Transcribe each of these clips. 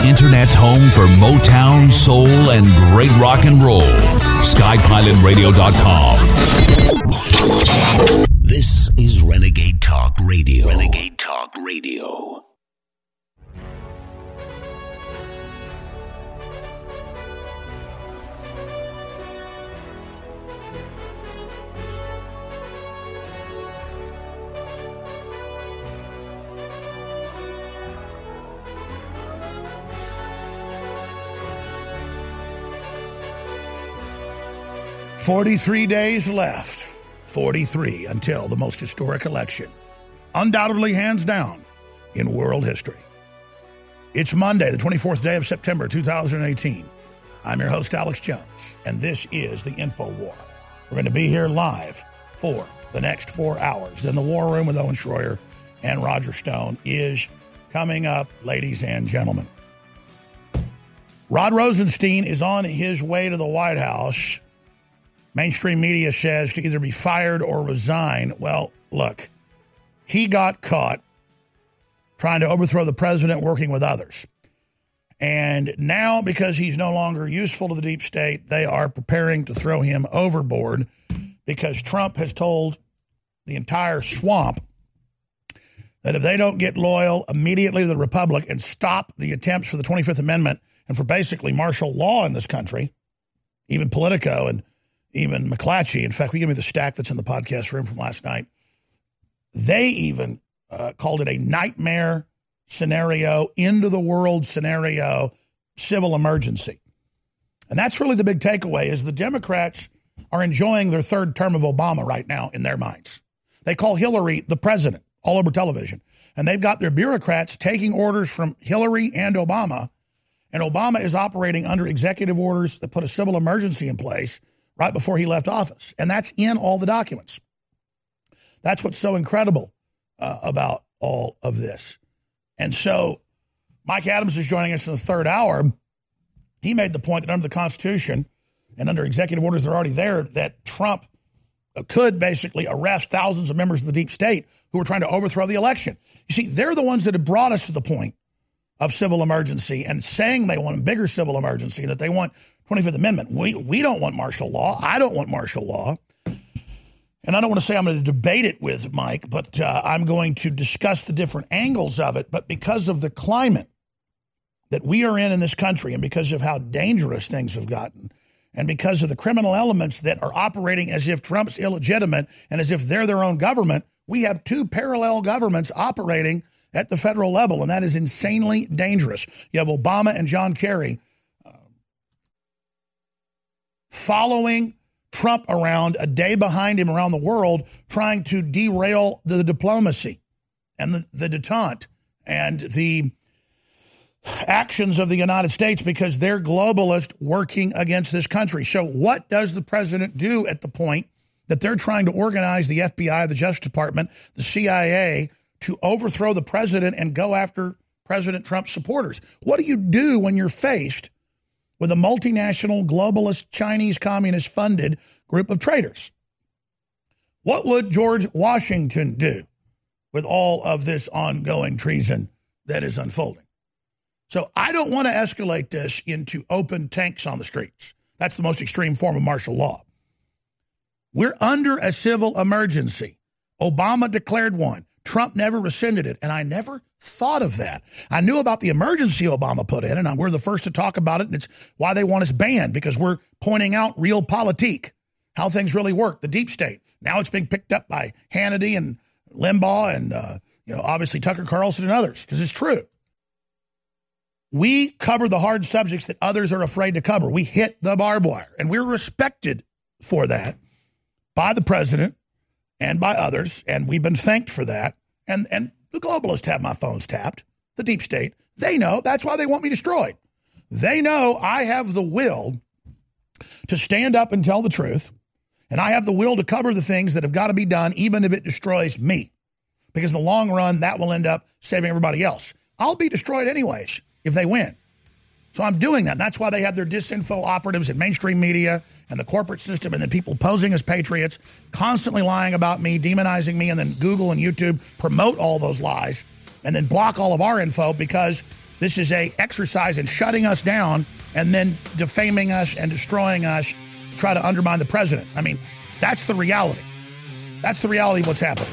The internet's home for Motown, soul, and great rock and roll. SkyPilotRadio.com. This is Renegade Talk Radio. Renegade Talk Radio. Forty-three days left. Forty-three until the most historic election, undoubtedly hands down, in world history. It's Monday, the 24th day of September, 2018. I'm your host, Alex Jones, and this is the Info War. We're going to be here live for the next four hours. Then the War Room with Owen Schroyer and Roger Stone is coming up, ladies and gentlemen. Rod Rosenstein is on his way to the White House. Mainstream media says to either be fired or resign. Well, look, he got caught trying to overthrow the president working with others. And now, because he's no longer useful to the deep state, they are preparing to throw him overboard because Trump has told the entire swamp that if they don't get loyal immediately to the Republic and stop the attempts for the 25th Amendment and for basically martial law in this country, even Politico and even McClatchy, in fact, we give me the stack that's in the podcast room from last night. They even uh, called it a nightmare scenario, end of the world scenario, civil emergency. And that's really the big takeaway is the Democrats are enjoying their third term of Obama right now in their minds. They call Hillary the president all over television. And they've got their bureaucrats taking orders from Hillary and Obama. And Obama is operating under executive orders that put a civil emergency in place right before he left office. And that's in all the documents. That's what's so incredible uh, about all of this. And so Mike Adams is joining us in the third hour. He made the point that under the Constitution and under executive orders that are already there, that Trump could basically arrest thousands of members of the deep state who were trying to overthrow the election. You see, they're the ones that have brought us to the point of civil emergency and saying they want a bigger civil emergency and that they want 25th Amendment. We, we don't want martial law. I don't want martial law. And I don't want to say I'm going to debate it with Mike, but uh, I'm going to discuss the different angles of it. But because of the climate that we are in in this country and because of how dangerous things have gotten, and because of the criminal elements that are operating as if Trump's illegitimate and as if they're their own government, we have two parallel governments operating at the federal level, and that is insanely dangerous. You have Obama and John Kerry following Trump around a day behind him around the world, trying to derail the diplomacy and the, the detente and the actions of the United States because they're globalist working against this country. So, what does the president do at the point that they're trying to organize the FBI, the Justice Department, the CIA to overthrow the president and go after President Trump's supporters? What do you do when you're faced with a multinational, globalist, Chinese communist funded group of traitors? What would George Washington do with all of this ongoing treason that is unfolding? So I don't want to escalate this into open tanks on the streets. That's the most extreme form of martial law. We're under a civil emergency. Obama declared one. Trump never rescinded it. And I never thought of that. I knew about the emergency Obama put in, and we're the first to talk about it. And it's why they want us banned because we're pointing out realpolitik, how things really work, the deep state. Now it's being picked up by Hannity and Limbaugh and, uh, you know, obviously Tucker Carlson and others because it's true. We cover the hard subjects that others are afraid to cover. We hit the barbed wire, and we're respected for that by the president and by others, and we've been thanked for that. And and the globalists have my phones tapped. The deep state, they know that's why they want me destroyed. They know I have the will to stand up and tell the truth, and I have the will to cover the things that have got to be done, even if it destroys me. Because in the long run, that will end up saving everybody else. I'll be destroyed anyways if they win. So I'm doing that. That's why they have their disinfo operatives in mainstream media and the corporate system and the people posing as patriots, constantly lying about me, demonizing me, and then Google and YouTube promote all those lies and then block all of our info because This is a exercise in shutting us down and then defaming us and destroying us to try to undermine the president. I mean, that's the reality. That's the reality of what's happening.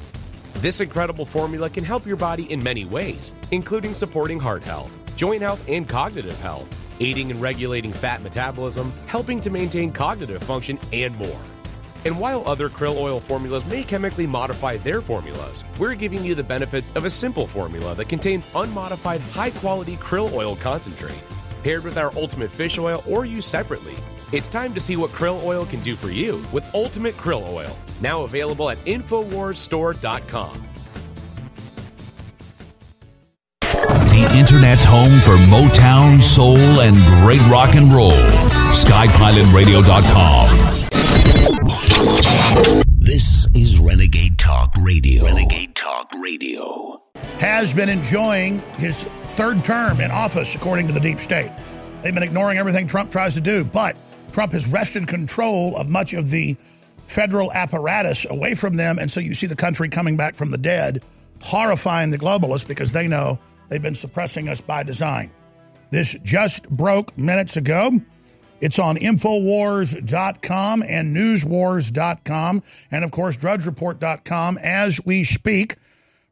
This incredible formula can help your body in many ways, including supporting heart health, joint health, and cognitive health, aiding in regulating fat metabolism, helping to maintain cognitive function, and more. And while other krill oil formulas may chemically modify their formulas, we're giving you the benefits of a simple formula that contains unmodified high quality krill oil concentrate. Paired with our ultimate fish oil or used separately, it's time to see what krill oil can do for you with Ultimate Krill Oil, now available at InfoWarsStore.com. The Internet's home for Motown, soul, and great rock and roll. SkyPilotRadio.com. This is Renegade Talk Radio. Renegade Talk Radio. Has been enjoying his third term in office, according to the deep state. They've been ignoring everything Trump tries to do, but Trump has wrested control of much of the federal apparatus away from them. And so you see the country coming back from the dead, horrifying the globalists because they know they've been suppressing us by design. This just broke minutes ago. It's on Infowars.com and Newswars.com, and of course, DrudgeReport.com. As we speak,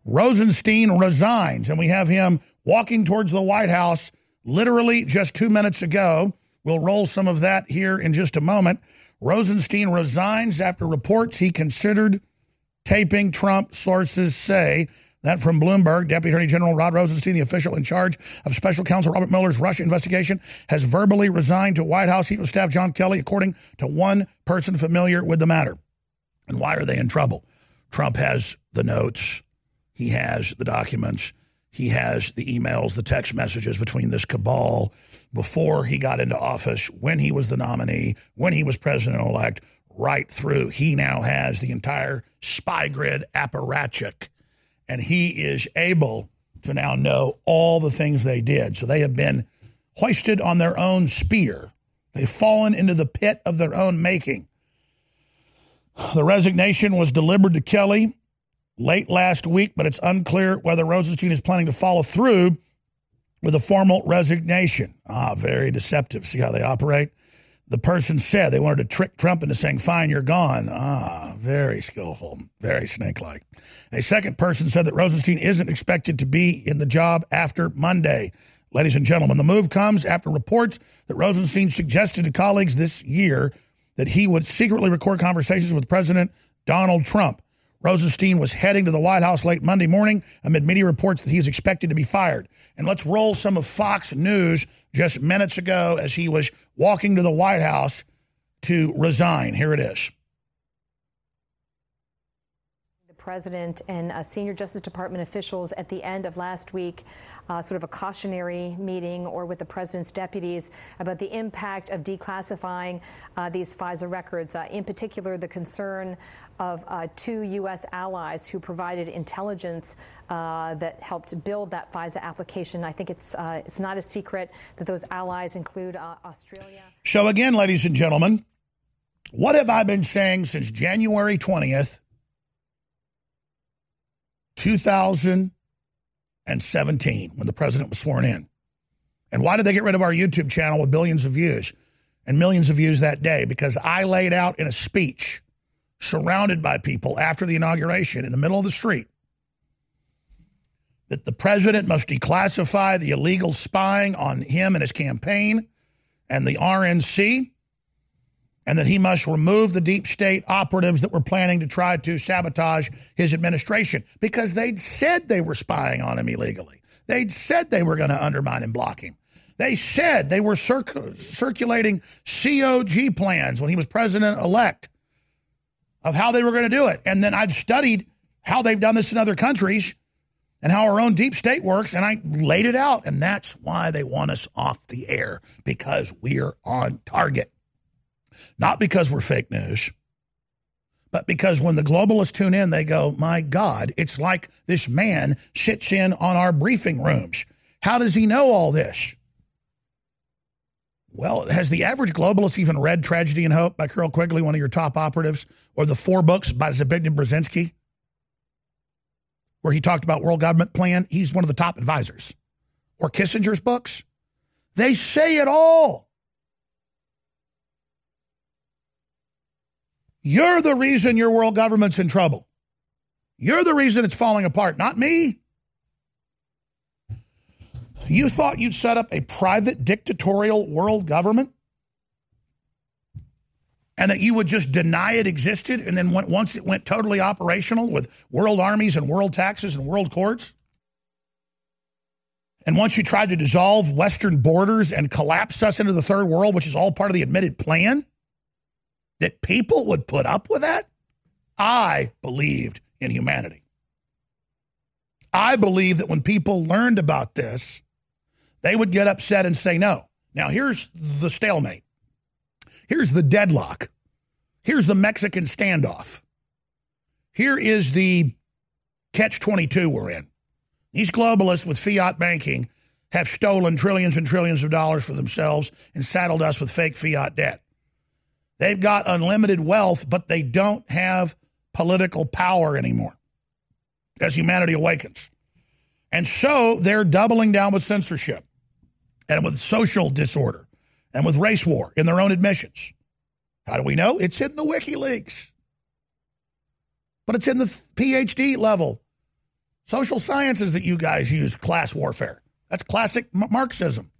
Rosenstein resigns, and we have him walking towards the White House literally just two minutes ago. We'll roll some of that here in just a moment. Rosenstein resigns after reports he considered taping Trump, sources say. That from Bloomberg, Deputy Attorney General Rod Rosenstein, the official in charge of Special Counsel Robert Mueller's Russia investigation, has verbally resigned to White House Chief of Staff John Kelly, according to one person familiar with the matter. And why are they in trouble? Trump has the notes, he has the documents, he has the emails, the text messages between this cabal before he got into office, when he was the nominee, when he was president elect, right through. He now has the entire spy grid apparatchik and he is able to now know all the things they did. So they have been hoisted on their own spear. They've fallen into the pit of their own making. The resignation was delivered to Kelly late last week, but it's unclear whether Rosenstein is planning to follow through with a formal resignation. Ah, very deceptive. See how they operate? The person said they wanted to trick Trump into saying, fine, you're gone. Ah, very skillful, very snake like. A second person said that Rosenstein isn't expected to be in the job after Monday. Ladies and gentlemen, the move comes after reports that Rosenstein suggested to colleagues this year that he would secretly record conversations with President Donald Trump. Rosenstein was heading to the White House late Monday morning amid media reports that he is expected to be fired. And let's roll some of Fox News just minutes ago as he was walking to the White House to resign. Here it is. The president and uh, senior Justice Department officials at the end of last week, uh, sort of a cautionary meeting, or with the president's deputies about the impact of declassifying uh, these FISA records. Uh, in particular, the concern of uh, two U.S. allies who provided intelligence uh, that helped build that FISA application. I think it's it's not a secret that those allies include Australia. So again, ladies and gentlemen, what have I been saying since January twentieth? 2017 when the president was sworn in. And why did they get rid of our YouTube channel with billions of views and millions of views that day? Because I laid out in a speech surrounded by people after the inauguration in the middle of the street that the president must declassify the illegal spying on him and his campaign and the RNC and that he must remove the deep state operatives that were planning to try to sabotage his administration because they'd said they were spying on him illegally. They'd said they were going to undermine and block him. They said they were circ- circulating COG plans when he was president elect of how they were going to do it. And then I've studied how they've done this in other countries. and how our own deep state works, and I laid it out. And that's why they want us off the air because we're on target. Not because we're fake news, but because when the globalists tune in, they go, My God, it's like this man sits in on our briefing rooms. How does he know all this? Well, has the average globalist even read Tragedy and Hope by Carroll Quigley, one of your top operatives, or the four books by Zbigniew Brzezinski, where he talked about world government plan? He's one of the top advisors. Or Kissinger's books. They say it all. You're the reason your world government's in trouble. You're the reason it's falling apart, not me. You thought you'd set up a private dictatorial world government? And that you would just deny it existed and then once it went totally operational with world armies and world taxes and world courts? And once you tried to dissolve Western borders and collapse us into the third world, which is all part of the admitted plan, that people would put up with that? I believed in humanity. I believe that when people learned about this, they would get upset and say no. Now, here's the stalemate. Here's the deadlock. Here's the Mexican standoff. Here is the catch 22 we're in. These globalists with fiat banking have stolen trillions and trillions of dollars for themselves and saddled us with fake fiat debt. They've got unlimited wealth, but they don't have political power anymore as humanity awakens. And so they're doubling down with censorship and with social disorder and with race war in their own admissions. How do we know? It's in the WikiLeaks. But it's in the PhD level. Social sciences that you guys use class warfare. That's classic Marxism.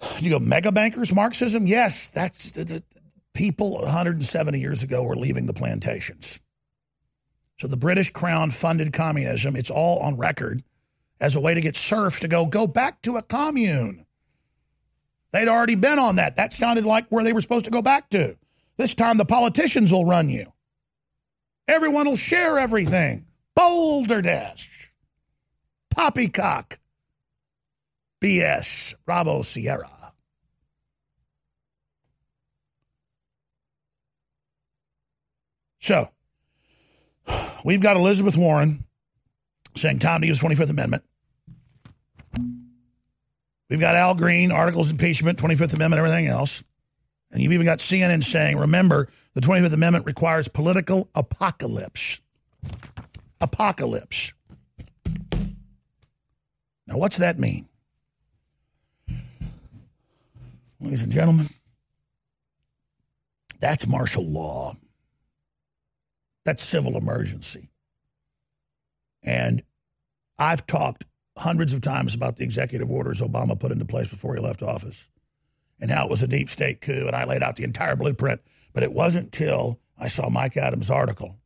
You go, mega bankers Marxism? Yes, that's the, the, people 170 years ago were leaving the plantations. So the British Crown funded communism. It's all on record as a way to get serfs to go, go back to a commune. They'd already been on that. That sounded like where they were supposed to go back to. This time the politicians will run you. Everyone will share everything. Boulder Dash. Poppycock. BS. Bravo Sierra. So, we've got Elizabeth Warren saying time to use 25th Amendment. We've got Al Green, articles impeachment, 25th Amendment, everything else. And you've even got CNN saying, remember, the 25th Amendment requires political apocalypse. Apocalypse. Now, what's that mean? Ladies and gentlemen, that's martial law. That's civil emergency. And I've talked hundreds of times about the executive orders Obama put into place before he left office and how it was a deep state coup. And I laid out the entire blueprint. But it wasn't till I saw Mike Adams' article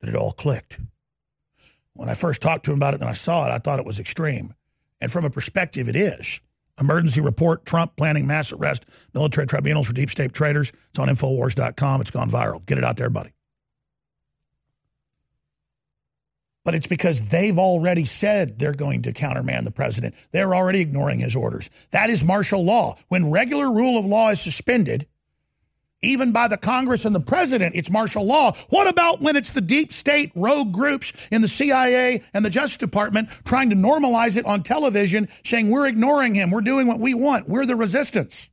that it all clicked. When I first talked to him about it and I saw it, I thought it was extreme. And from a perspective, it is. Emergency report Trump planning mass arrest, military tribunals for deep state traitors. It's on Infowars.com. It's gone viral. Get it out there, buddy. but it's because they've already said they're going to countermand the president. They're already ignoring his orders. That is martial law. When regular rule of law is suspended, even by the Congress and the president, it's martial law. What about when it's the deep state rogue groups in the CIA and the Justice Department trying to normalize it on television, saying we're ignoring him, we're doing what we want, we're the resistance?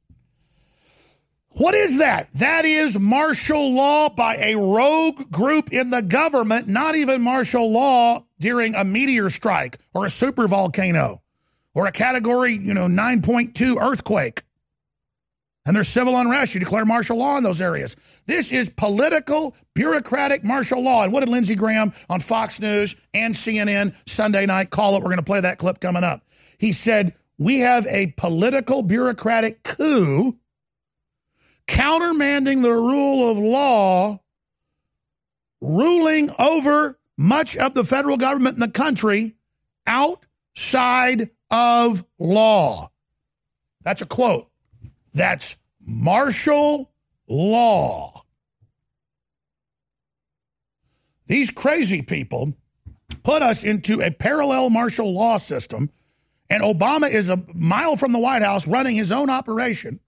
What is that? That is martial law by a rogue group in the government, not even martial law during a meteor strike or a super volcano or a category, you know, 9.2 earthquake. And there's civil unrest. You declare martial law in those areas. This is political, bureaucratic martial law. And what did Lindsey Graham on Fox News and CNN Sunday night call it? We're going to play that clip coming up. He said, We have a political, bureaucratic coup countermanding the rule of law, ruling over much of the federal government in the country outside of law. That's a quote. That's martial law. These crazy people put us into a parallel martial law system, and Obama is a mile from the White House running his own operation.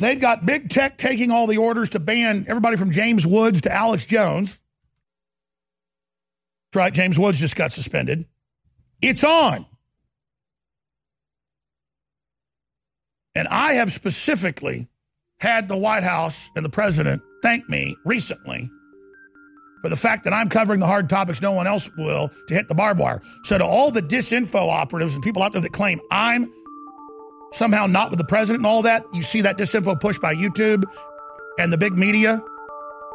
They've got big tech taking all the orders to ban everybody from James Woods to Alex Jones. That's right, James Woods just got suspended. It's on. And I have specifically had the White House and the president thank me recently for the fact that I'm covering the hard topics no one else will to hit the barbed wire. So to all the disinfo operatives and people out there that claim I'm somehow not with the president and all that, you see that disinfo push by YouTube and the big media.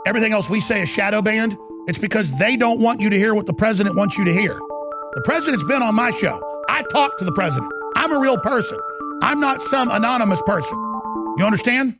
Everything else we say is shadow banned. It's because they don't want you to hear what the president wants you to hear. The president's been on my show. I talk to the president. I'm a real person. I'm not some anonymous person. You understand?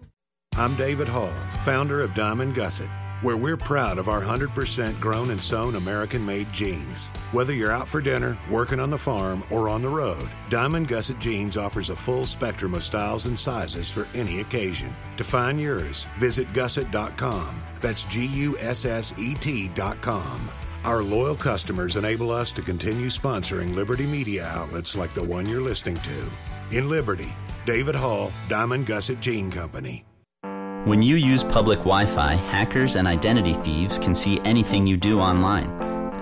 I'm David Hall, founder of Diamond Gusset, where we're proud of our 100% grown and sewn American made jeans. Whether you're out for dinner, working on the farm, or on the road, Diamond Gusset Jeans offers a full spectrum of styles and sizes for any occasion. To find yours, visit gusset.com. That's G U S S E T.com. Our loyal customers enable us to continue sponsoring Liberty media outlets like the one you're listening to. In Liberty, David Hall, Diamond Gusset Jean Company. When you use public Wi Fi, hackers and identity thieves can see anything you do online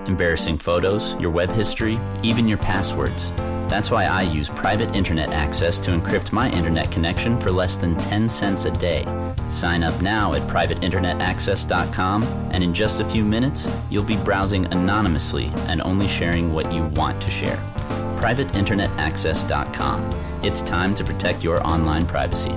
embarrassing photos, your web history, even your passwords. That's why I use private internet access to encrypt my internet connection for less than 10 cents a day. Sign up now at privateinternetaccess.com, and in just a few minutes, you'll be browsing anonymously and only sharing what you want to share. privateinternetaccess.com. It's time to protect your online privacy.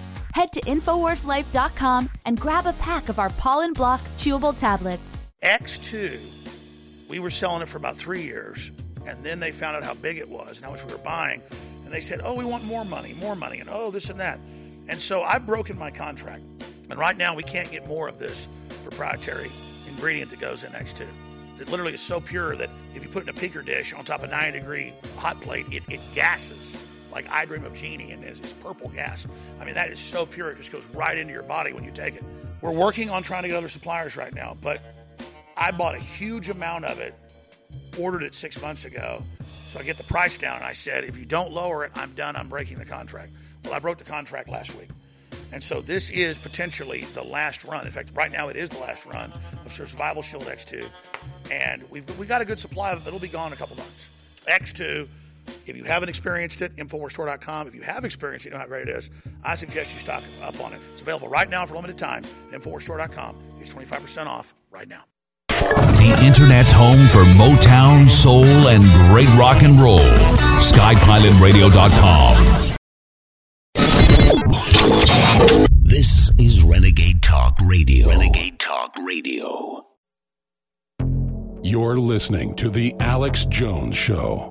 Head to InfoWarsLife.com and grab a pack of our Pollen Block chewable tablets. X2, we were selling it for about three years, and then they found out how big it was and how much we were buying. And they said, oh, we want more money, more money, and oh, this and that. And so I've broken my contract. And right now, we can't get more of this proprietary ingredient that goes in X2. That literally is so pure that if you put it in a peaker dish on top of 90 degree hot plate, it, it gases like I Dream of Jeannie and it's purple gas. I mean, that is so pure, it just goes right into your body when you take it. We're working on trying to get other suppliers right now, but I bought a huge amount of it, ordered it six months ago. So I get the price down, and I said, if you don't lower it, I'm done. I'm breaking the contract. Well, I broke the contract last week. And so this is potentially the last run. In fact, right now it is the last run of Survival Shield X2. And we've, we got a good supply of it. It'll be gone in a couple months. X2 if you haven't experienced it, InfoWarsStore.com. If you have experienced it, you know how great it is. I suggest you stock up on it. It's available right now for a limited time at InfoWarsStore.com. It's 25% off right now. The Internet's home for Motown, soul, and great rock and roll. SkyPilotRadio.com. This is Renegade Talk Radio. Renegade Talk Radio. You're listening to The Alex Jones Show.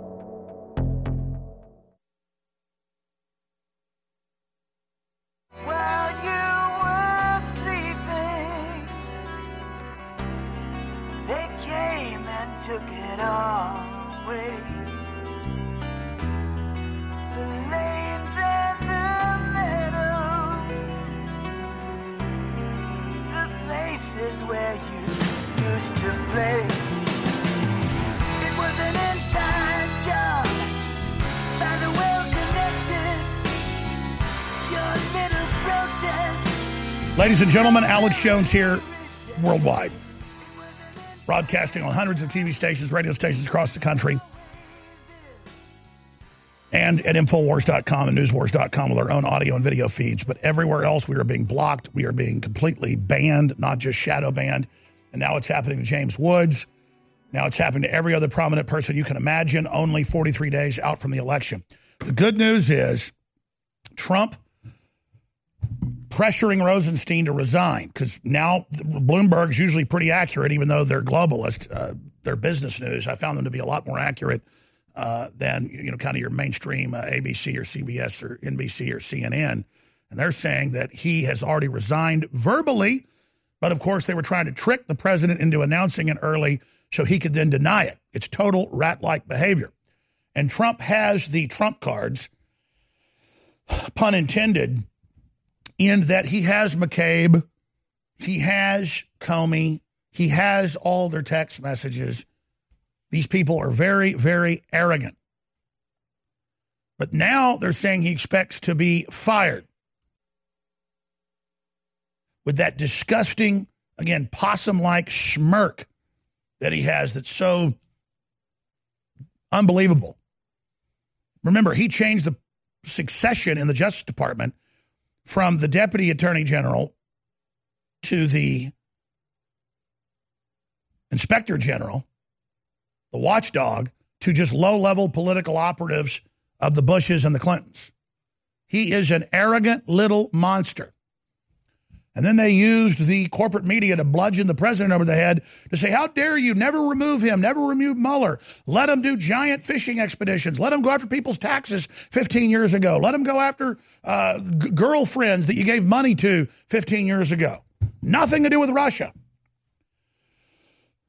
Ladies and gentlemen, Alex Jones here worldwide. Broadcasting on hundreds of TV stations, radio stations across the country. And at Infowars.com and Newswars.com with our own audio and video feeds. But everywhere else, we are being blocked. We are being completely banned, not just shadow banned. And now it's happening to James Woods. Now it's happening to every other prominent person you can imagine, only 43 days out from the election. The good news is Trump pressuring Rosenstein to resign because now Bloomberg's usually pretty accurate, even though they're globalist. Uh, their business news, I found them to be a lot more accurate uh, than you know, kind of your mainstream uh, ABC or CBS or NBC or CNN. And they're saying that he has already resigned verbally, but of course they were trying to trick the president into announcing it early so he could then deny it. It's total rat-like behavior. And Trump has the Trump cards, pun intended, in that he has McCabe, he has Comey, he has all their text messages. These people are very, very arrogant. But now they're saying he expects to be fired with that disgusting, again, possum like smirk that he has that's so unbelievable. Remember, he changed the succession in the Justice Department from the Deputy Attorney General to the Inspector General, the watchdog, to just low level political operatives of the Bushes and the Clintons. He is an arrogant little monster. And then they used the corporate media to bludgeon the president over the head to say, How dare you never remove him, never remove Mueller. Let him do giant fishing expeditions. Let him go after people's taxes 15 years ago. Let him go after uh, g- girlfriends that you gave money to 15 years ago. Nothing to do with Russia.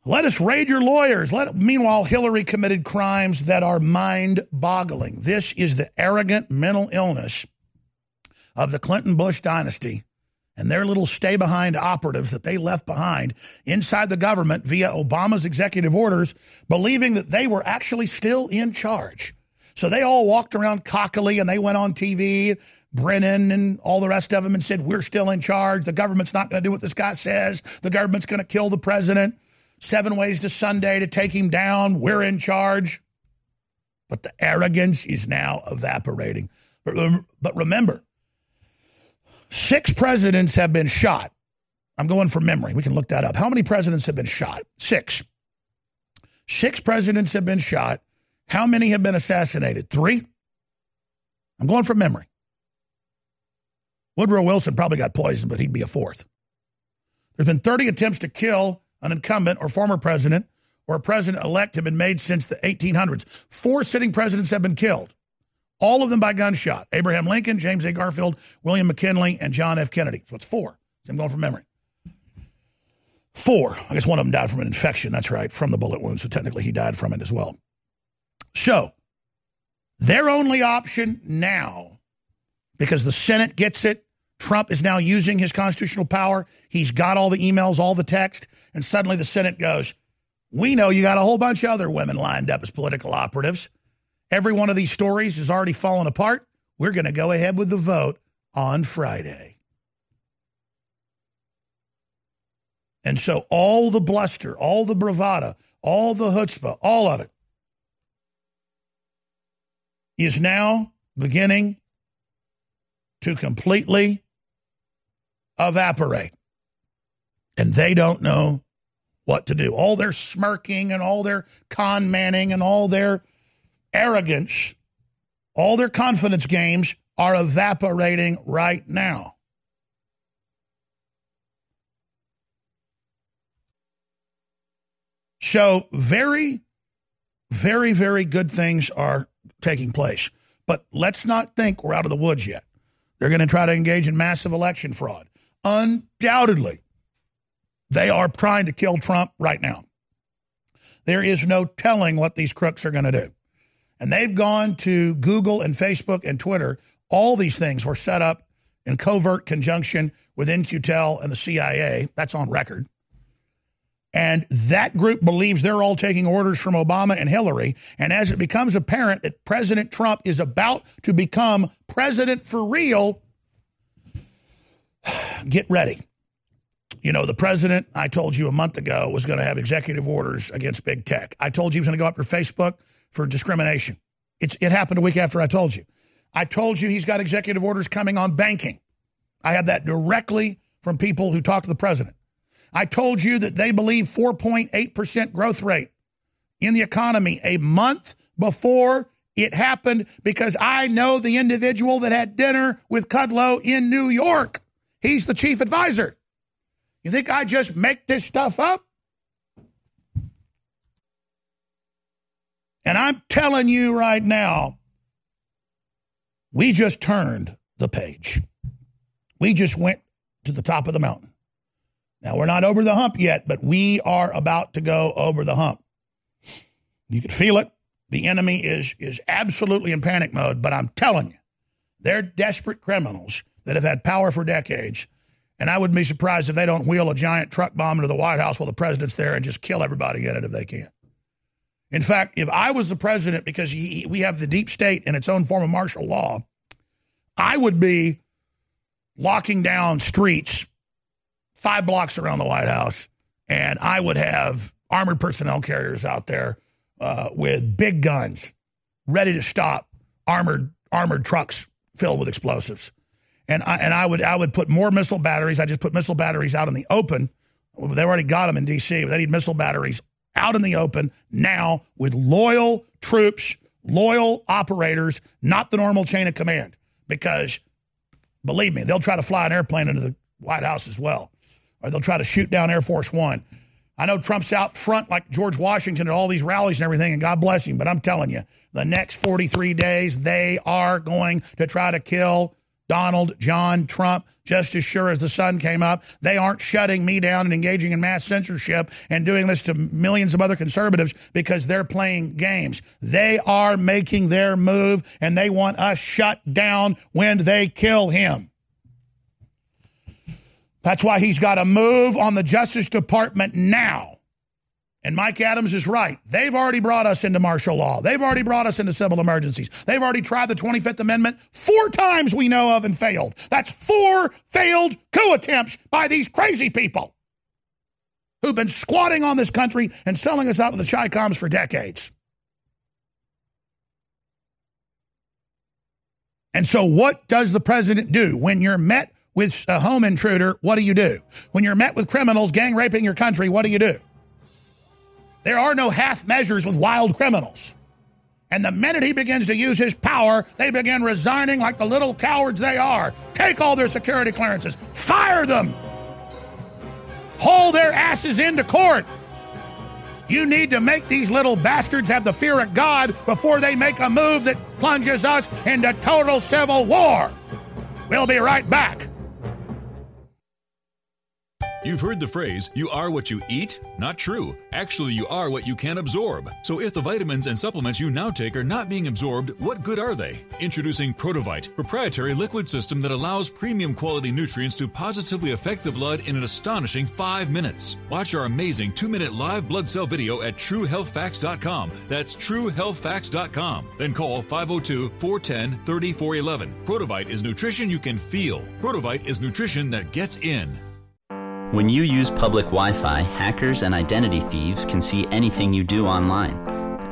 Let us raid your lawyers. Let meanwhile Hillary committed crimes that are mind-boggling. This is the arrogant mental illness of the Clinton Bush dynasty and their little stay behind operatives that they left behind inside the government via Obama's executive orders, believing that they were actually still in charge. So they all walked around cockily and they went on TV, Brennan and all the rest of them, and said, We're still in charge. The government's not going to do what this guy says. The government's going to kill the president. Seven ways to Sunday to take him down. We're in charge. But the arrogance is now evaporating. But, rem- but remember, Six presidents have been shot. I'm going from memory. We can look that up. How many presidents have been shot? Six. Six presidents have been shot. How many have been assassinated? Three? I'm going from memory. Woodrow Wilson probably got poisoned, but he'd be a fourth. There's been 30 attempts to kill an incumbent or former president or a president elect have been made since the 1800s. Four sitting presidents have been killed all of them by gunshot. Abraham Lincoln, James A. Garfield, William McKinley, and John F. Kennedy. So it's four. I'm going from memory. Four. I guess one of them died from an infection. That's right, from the bullet wound. So technically he died from it as well. So their only option now, because the Senate gets it, Trump is now using his constitutional power. He's got all the emails, all the text, and suddenly the Senate goes, We know you got a whole bunch of other women lined up as political operatives. Every one of these stories has already fallen apart. We're going to go ahead with the vote on Friday. And so all the bluster, all the bravado, all the chutzpah, all of it is now beginning to completely evaporate. And they don't know what to do. All their smirking and all their con manning and all their arrogance, all their confidence games are evaporating right now. So, very, very, very good things are taking place. But let's not think we're out of the woods yet. They're going to try to engage in massive election fraud. Undoubtedly, they are trying to kill Trump right now. There is no telling what these crooks are going to do. And they've gone to Google and Facebook and Twitter. All these things were set up in covert conjunction with In-Q-Tel and the CIA. That's on record. And that group believes they're all taking orders from Obama and Hillary. And as it becomes apparent that President Trump is about to become president for real, get ready. You know, the president, I told you a month ago, was going to have executive orders against big tech. I told you he was going to go after Facebook for discrimination. It's, it happened a week after I told you. I told you he's got executive orders coming on banking. I had that directly from people who talked to the president. I told you that they believe 4.8% growth rate in the economy a month before it happened because I know the individual that had dinner with Kudlow in New York. He's the chief advisor. You think I just make this stuff up? And I'm telling you right now, we just turned the page. We just went to the top of the mountain. Now, we're not over the hump yet, but we are about to go over the hump. You can feel it. The enemy is, is absolutely in panic mode, but I'm telling you, they're desperate criminals that have had power for decades. And I wouldn't be surprised if they don't wheel a giant truck bomb into the White House while the president's there and just kill everybody in it if they can. In fact, if I was the president, because he, we have the deep state in its own form of martial law, I would be locking down streets five blocks around the White House, and I would have armored personnel carriers out there uh, with big guns ready to stop armored armored trucks filled with explosives. And I, and I would I would put more missile batteries. I just put missile batteries out in the open. They already got them in D.C., but they need missile batteries out in the open now with loyal troops, loyal operators, not the normal chain of command. Because believe me, they'll try to fly an airplane into the White House as well or they'll try to shoot down Air Force One. I know Trump's out front like George Washington at all these rallies and everything, and God bless him, but I'm telling you, the next 43 days, they are going to try to kill Donald John Trump just as sure as the sun came up. They aren't shutting me down and engaging in mass censorship and doing this to millions of other conservatives because they're playing games. They are making their move and they want us shut down when they kill him. That's why he's got to move on the Justice Department now. And Mike Adams is right. They've already brought us into martial law. They've already brought us into civil emergencies. They've already tried the 25th Amendment four times we know of and failed. That's four failed coup attempts by these crazy people who've been squatting on this country and selling us out to the Chi-Coms for decades. And so, what does the president do when you're met with a home intruder, what do you do? When you're met with criminals gang raping your country, what do you do? There are no half measures with wild criminals. And the minute he begins to use his power, they begin resigning like the little cowards they are. Take all their security clearances, fire them, haul their asses into court. You need to make these little bastards have the fear of God before they make a move that plunges us into total civil war. We'll be right back. You've heard the phrase, you are what you eat? Not true. Actually, you are what you can absorb. So if the vitamins and supplements you now take are not being absorbed, what good are they? Introducing Protovite, proprietary liquid system that allows premium quality nutrients to positively affect the blood in an astonishing five minutes. Watch our amazing two minute live blood cell video at truehealthfacts.com. That's truehealthfacts.com. Then call 502 410 3411. Protovite is nutrition you can feel. Protovite is nutrition that gets in. When you use public Wi Fi, hackers and identity thieves can see anything you do online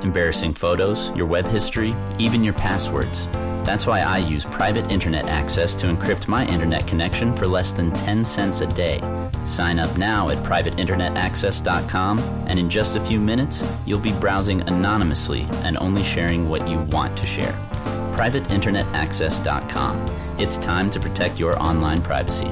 embarrassing photos, your web history, even your passwords. That's why I use private internet access to encrypt my internet connection for less than 10 cents a day. Sign up now at privateinternetaccess.com, and in just a few minutes, you'll be browsing anonymously and only sharing what you want to share. privateinternetaccess.com. It's time to protect your online privacy.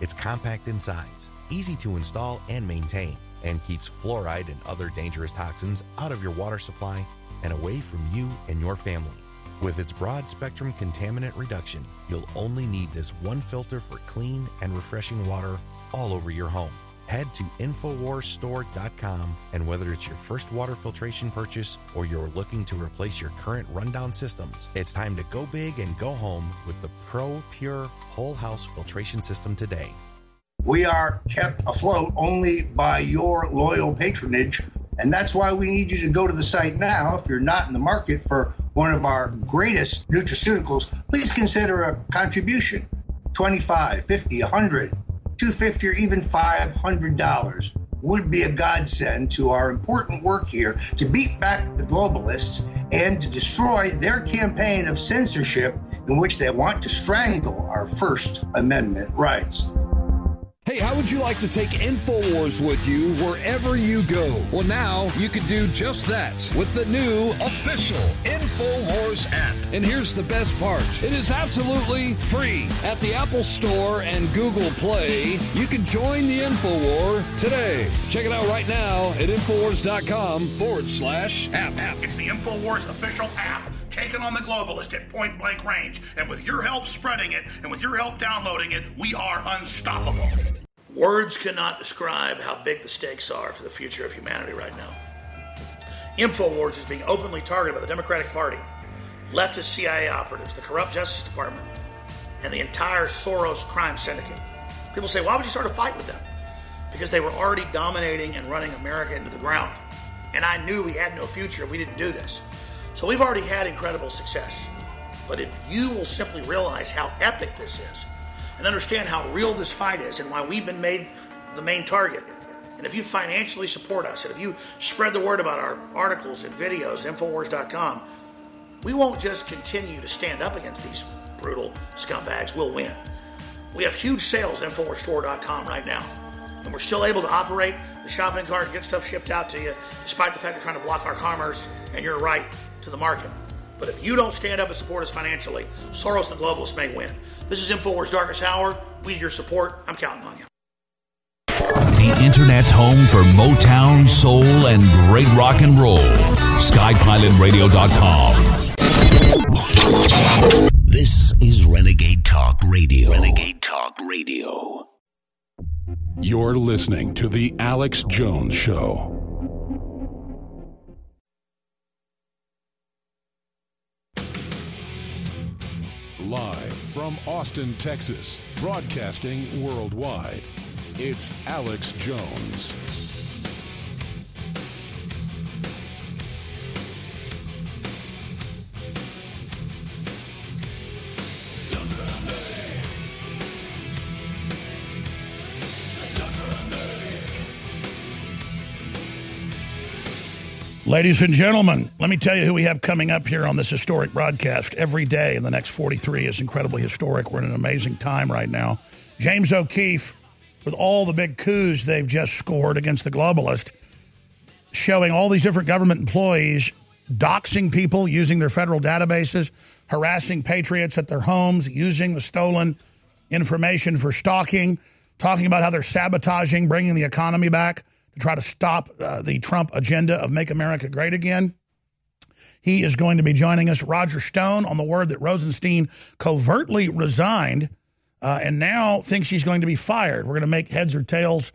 It's compact in size, easy to install and maintain, and keeps fluoride and other dangerous toxins out of your water supply and away from you and your family. With its broad spectrum contaminant reduction, you'll only need this one filter for clean and refreshing water all over your home. Head to InfoWarsStore.com and whether it's your first water filtration purchase or you're looking to replace your current rundown systems, it's time to go big and go home with the Pro Pure Whole House Filtration System today. We are kept afloat only by your loyal patronage, and that's why we need you to go to the site now. If you're not in the market for one of our greatest nutraceuticals, please consider a contribution 25, 50, 100, 250 or even $500 would be a godsend to our important work here to beat back the globalists and to destroy their campaign of censorship in which they want to strangle our First Amendment rights. Hey, how would you like to take InfoWars with you wherever you go? Well, now you can do just that with the new official InfoWars app. And here's the best part it is absolutely free. At the Apple Store and Google Play, you can join the InfoWar today. Check it out right now at InfoWars.com forward slash app. It's the InfoWars official app taking on the globalist at point blank range. And with your help spreading it and with your help downloading it, we are unstoppable. Words cannot describe how big the stakes are for the future of humanity right now. InfoWars is being openly targeted by the Democratic Party, leftist CIA operatives, the corrupt Justice Department, and the entire Soros crime syndicate. People say, why would you start a fight with them? Because they were already dominating and running America into the ground. And I knew we had no future if we didn't do this. So we've already had incredible success. But if you will simply realize how epic this is and understand how real this fight is and why we've been made the main target, and if you financially support us, and if you spread the word about our articles and videos Infowars.com, we won't just continue to stand up against these brutal scumbags, we'll win. We have huge sales at InfoWarsStore.com right now, and we're still able to operate the shopping cart and get stuff shipped out to you, despite the fact they're trying to block our commerce, and you're right to the market. But if you don't stand up and support us financially, Soros and the globalists may win. This is InfoWars Darkest Hour. We need your support. I'm counting on you. The Internet's home for Motown, soul, and great rock and roll. SkyPilotRadio.com. This is Renegade Talk Radio. Renegade Talk Radio. You're listening to The Alex Jones Show. Live from Austin, Texas, broadcasting worldwide, it's Alex Jones. Ladies and gentlemen, let me tell you who we have coming up here on this historic broadcast. Every day in the next 43 is incredibly historic. We're in an amazing time right now. James O'Keefe, with all the big coups they've just scored against the globalist, showing all these different government employees doxing people using their federal databases, harassing patriots at their homes, using the stolen information for stalking, talking about how they're sabotaging bringing the economy back try to stop uh, the Trump agenda of Make America Great Again. He is going to be joining us. Roger Stone on the word that Rosenstein covertly resigned uh, and now thinks he's going to be fired. We're going to make heads or tails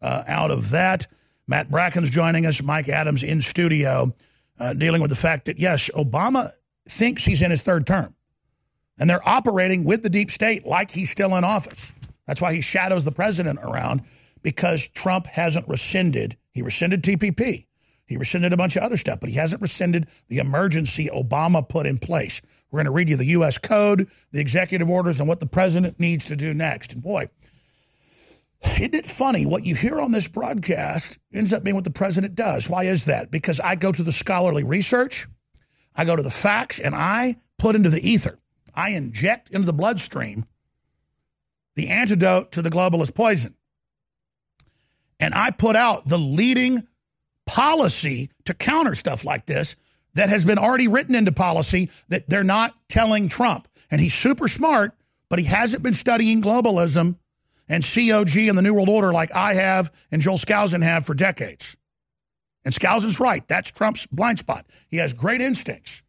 uh, out of that. Matt Bracken's joining us. Mike Adams in studio, uh, dealing with the fact that, yes, Obama thinks he's in his third term. And they're operating with the deep state like he's still in office. That's why he shadows the president around because Trump hasn't rescinded. He rescinded TPP. He rescinded a bunch of other stuff, but he hasn't rescinded the emergency Obama put in place. We're going to read you the U.S. Code, the executive orders, and what the president needs to do next. And boy, isn't it funny? What you hear on this broadcast ends up being what the president does. Why is that? Because I go to the scholarly research, I go to the facts, and I put into the ether, I inject into the bloodstream the antidote to the globalist poison. And I put out the leading policy to counter stuff like this that has been already written into policy that they're not telling Trump. And he's super smart, but he hasn't been studying globalism and COG and the New World Order like I have and Joel Skousen have for decades. And Skousen's right. That's Trump's blind spot. He has great instincts,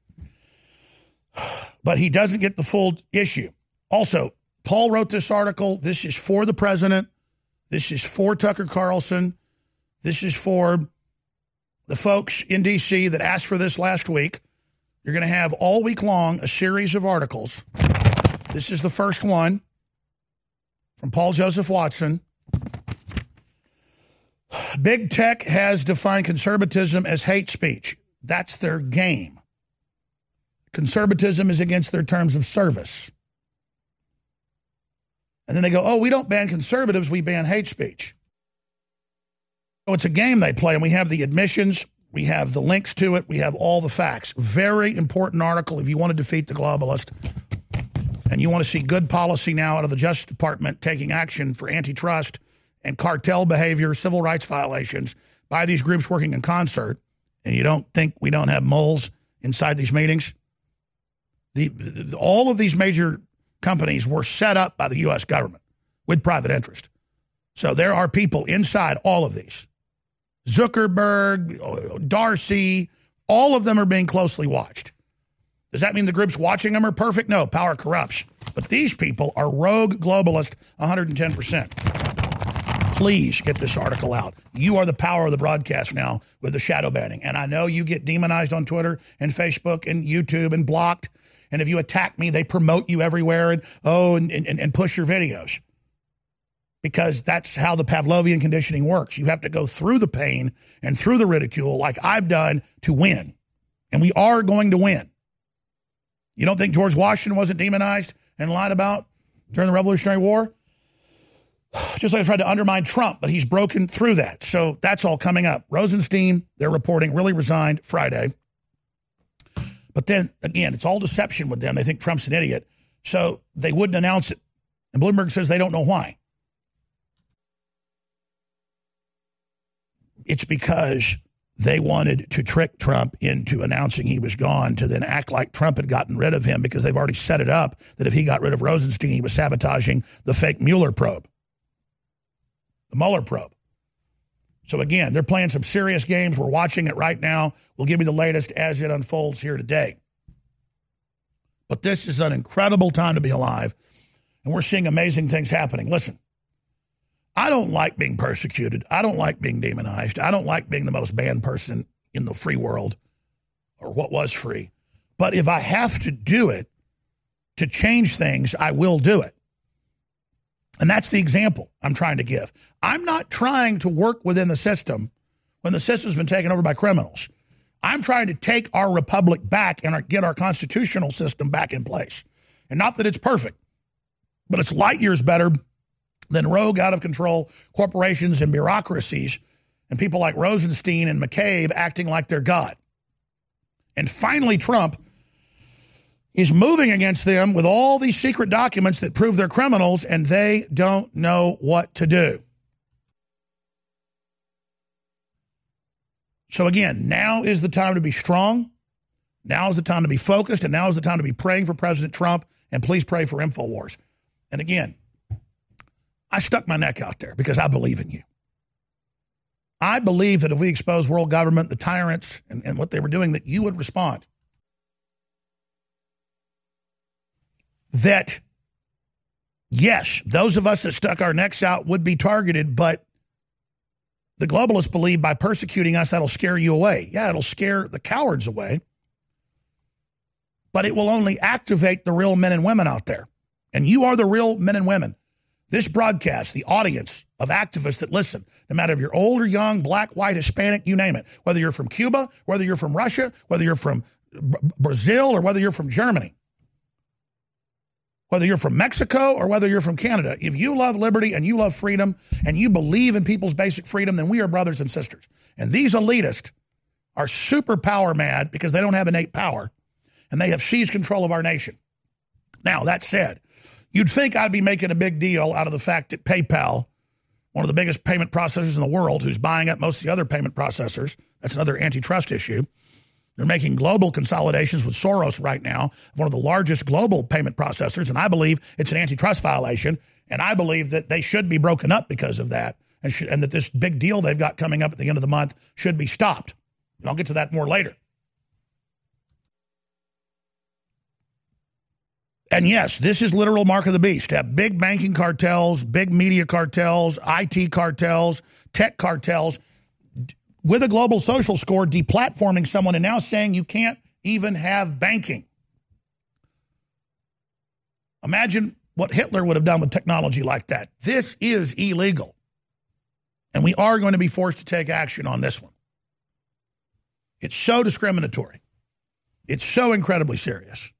but he doesn't get the full issue. Also, Paul wrote this article. This is for the president. This is for Tucker Carlson. This is for the folks in D.C. that asked for this last week. You're going to have all week long a series of articles. This is the first one from Paul Joseph Watson. Big tech has defined conservatism as hate speech. That's their game. Conservatism is against their terms of service. And then they go, oh, we don't ban conservatives, we ban hate speech. So it's a game they play, and we have the admissions, we have the links to it, we have all the facts. Very important article if you want to defeat the globalist and you want to see good policy now out of the Justice Department taking action for antitrust and cartel behavior, civil rights violations by these groups working in concert, and you don't think we don't have moles inside these meetings? The, all of these major companies were set up by the U.S. government with private interest. So there are people inside all of these. Zuckerberg, Dorsey, all of them are being closely watched. Does that mean the groups watching them are perfect? No, power corrupts. But these people are rogue globalist 110%. Please get this article out. You are the power of the broadcast now with the shadow banning. And I know you get demonized on Twitter and Facebook and YouTube and blocked. And if you attack me, they promote you everywhere and oh, and, and, and push your videos. Because that's how the Pavlovian conditioning works. You have to go through the pain and through the ridicule, like I've done, to win. And we are going to win. You don't think George Washington wasn't demonized and lied about during the Revolutionary War? Just like I tried to undermine Trump, but he's broken through that. So that's all coming up. Rosenstein, they're reporting, really resigned Friday. But then again, it's all deception with them. They think Trump's an idiot. So they wouldn't announce it. And Bloomberg says they don't know why. It's because they wanted to trick Trump into announcing he was gone to then act like Trump had gotten rid of him because they've already set it up that if he got rid of Rosenstein, he was sabotaging the fake Mueller probe, the Mueller probe. So again, they're playing some serious games. We're watching it right now. We'll give you the latest as it unfolds here today. But this is an incredible time to be alive, and we're seeing amazing things happening. Listen, I don't like being persecuted. I don't like being demonized. I don't like being the most banned person in the free world or what was free. But if I have to do it to change things, I will do it. And that's the example I'm trying to give. I'm not trying to work within the system when the system's been taken over by criminals. I'm trying to take our republic back and get our constitutional system back in place. And not that it's perfect, but it's light years better than rogue, out of control corporations and bureaucracies and people like Rosenstein and McCabe acting like they're God. And finally, Trump is moving against them with all these secret documents that prove they're criminals, and they don't know what to do. So, again, now is the time to be strong. Now is the time to be focused, and now is the time to be praying for President Trump, and please pray for InfoWars. And again, I stuck my neck out there because I believe in you. I believe that if we expose world government, the tyrants, and, and what they were doing, that you would respond. That, yes, those of us that stuck our necks out would be targeted, but the globalists believe by persecuting us, that'll scare you away. Yeah, it'll scare the cowards away, but it will only activate the real men and women out there. And you are the real men and women This broadcast, the audience of activists that listen, no matter if you're old or young, black, white, Hispanic, you name it, whether you're from Cuba, whether you're from Russia, whether you're from Brazil, or whether you're from Germany, whether you're from Mexico or whether you're from Canada, if you love liberty and you love freedom and you believe in people's basic freedom, then we are brothers and sisters. And these elitists are super power mad because they don't have innate power and they have seized control of our nation. Now, that said, You'd think I'd be making a big deal out of the fact that PayPal, one of the biggest payment processors in the world, who's buying up most of the other payment processors, that's another antitrust issue. They're making global consolidations with Soros right now, one of the largest global payment processors, and I believe it's an antitrust violation. And I believe that they should be broken up because of that, and, should, and that this big deal they've got coming up at the end of the month should be stopped. And I'll get to that more later. And yes, this is literal mark of the beast. Have big banking cartels, big media cartels, IT cartels, tech cartels with a global social score deplatforming someone and now saying you can't even have banking. Imagine what Hitler would have done with technology like that. This is illegal. And we are going to be forced to take action on this one. It's so discriminatory. It's so incredibly serious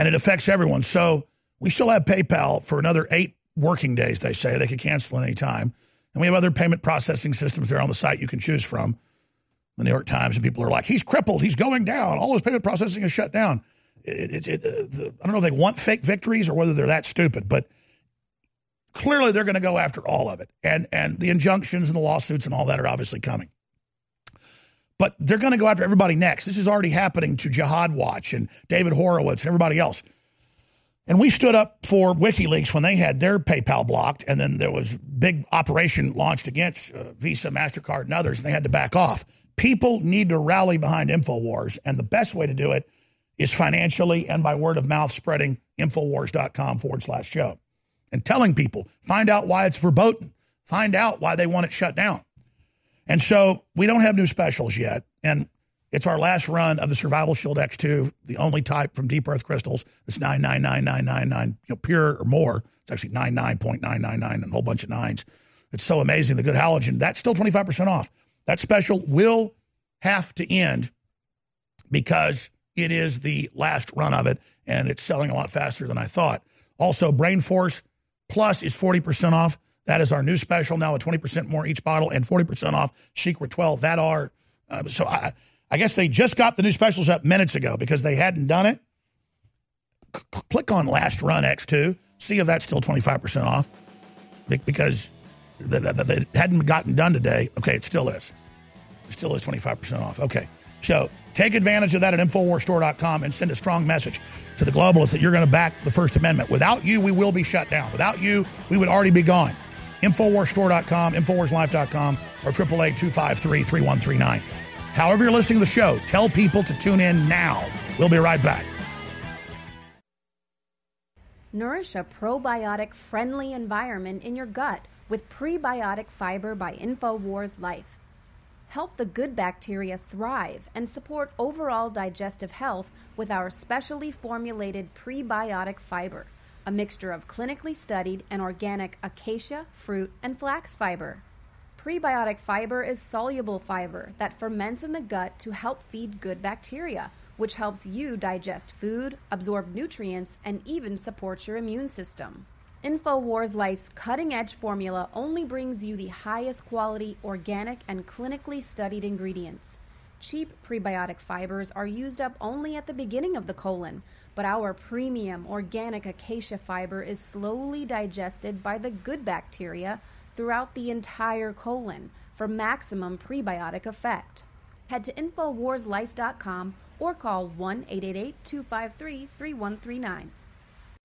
and it affects everyone. So we still have PayPal for another eight working days, they say. They could cancel any time. And we have other payment processing systems there on the site you can choose from. The New York Times, and people are like, he's crippled, he's going down. All his payment processing is shut down. It, it, it, uh, the, I don't know if they want fake victories or whether they're that stupid, but clearly they're going to go after all of it. And, and the injunctions and the lawsuits and all that are obviously coming. But they're going to go after everybody next. This is already happening to Jihad Watch and David Horowitz and everybody else. And we stood up for WikiLeaks when they had their PayPal blocked, and then there was big operation launched against uh, Visa, Mastercard, and others, and they had to back off. People need to rally behind Infowars, and the best way to do it is financially and by word of mouth spreading Infowars.com forward slash show and telling people, find out why it's verboten, find out why they want it shut down. And so we don't have new specials yet. And it's our last run of the Survival Shield X2, the only type from deep earth crystals It's 999999, you know, pure or more. It's actually 99.999 and a whole bunch of nines. It's so amazing, the good halogen. That's still 25% off. That special will have to end because it is the last run of it and it's selling a lot faster than I thought. Also, Brain Force Plus is 40% off. That is our new special now at 20% more each bottle and 40% off Secret 12. That are, uh, so I, I guess they just got the new specials up minutes ago because they hadn't done it. Click on last run X2, see if that's still 25% off because they hadn't gotten done today. Okay, it still is. It still is 25% off. Okay. So take advantage of that at InfoWarsStore.com and send a strong message to the globalists that you're going to back the First Amendment. Without you, we will be shut down. Without you, we would already be gone. InfoWarsStore.com, InfoWarsLife.com, or 888-253-3139. However you're listening to the show, tell people to tune in now. We'll be right back. Nourish a probiotic friendly environment in your gut with prebiotic fiber by InfoWars Life. Help the good bacteria thrive and support overall digestive health with our specially formulated prebiotic fiber a mixture of clinically studied and organic acacia, fruit, and flax fiber. Prebiotic fiber is soluble fiber that ferments in the gut to help feed good bacteria, which helps you digest food, absorb nutrients, and even support your immune system. InfoWars Life's cutting edge formula only brings you the highest quality, organic, and clinically studied ingredients. Cheap prebiotic fibers are used up only at the beginning of the colon, but our premium organic acacia fiber is slowly digested by the good bacteria throughout the entire colon for maximum prebiotic effect. Head to InfoWarsLife.com or call 1 888 253 3139.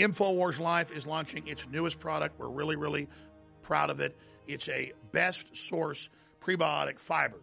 InfoWars Life is launching its newest product. We're really, really proud of it. It's a best source prebiotic fiber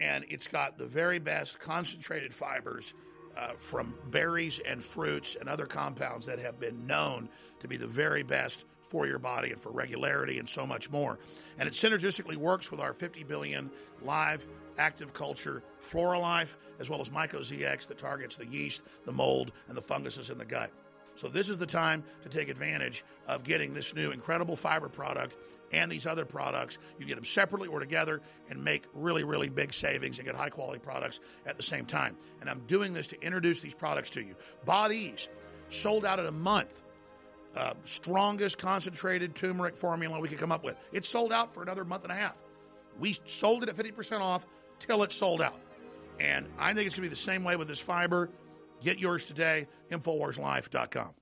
and it's got the very best concentrated fibers uh, from berries and fruits and other compounds that have been known to be the very best for your body and for regularity and so much more. And it synergistically works with our 50 billion live active culture Flora-Life, as well as MycoZX that targets the yeast, the mold, and the funguses in the gut. So this is the time to take advantage of getting this new incredible fiber product and these other products. You get them separately or together and make really, really big savings and get high quality products at the same time. And I'm doing this to introduce these products to you. Bodies sold out in a month. Uh, strongest concentrated turmeric formula we could come up with. It's sold out for another month and a half. We sold it at 50% off till it's sold out. And I think it's going to be the same way with this fiber. Get yours today, InfoWarsLife.com.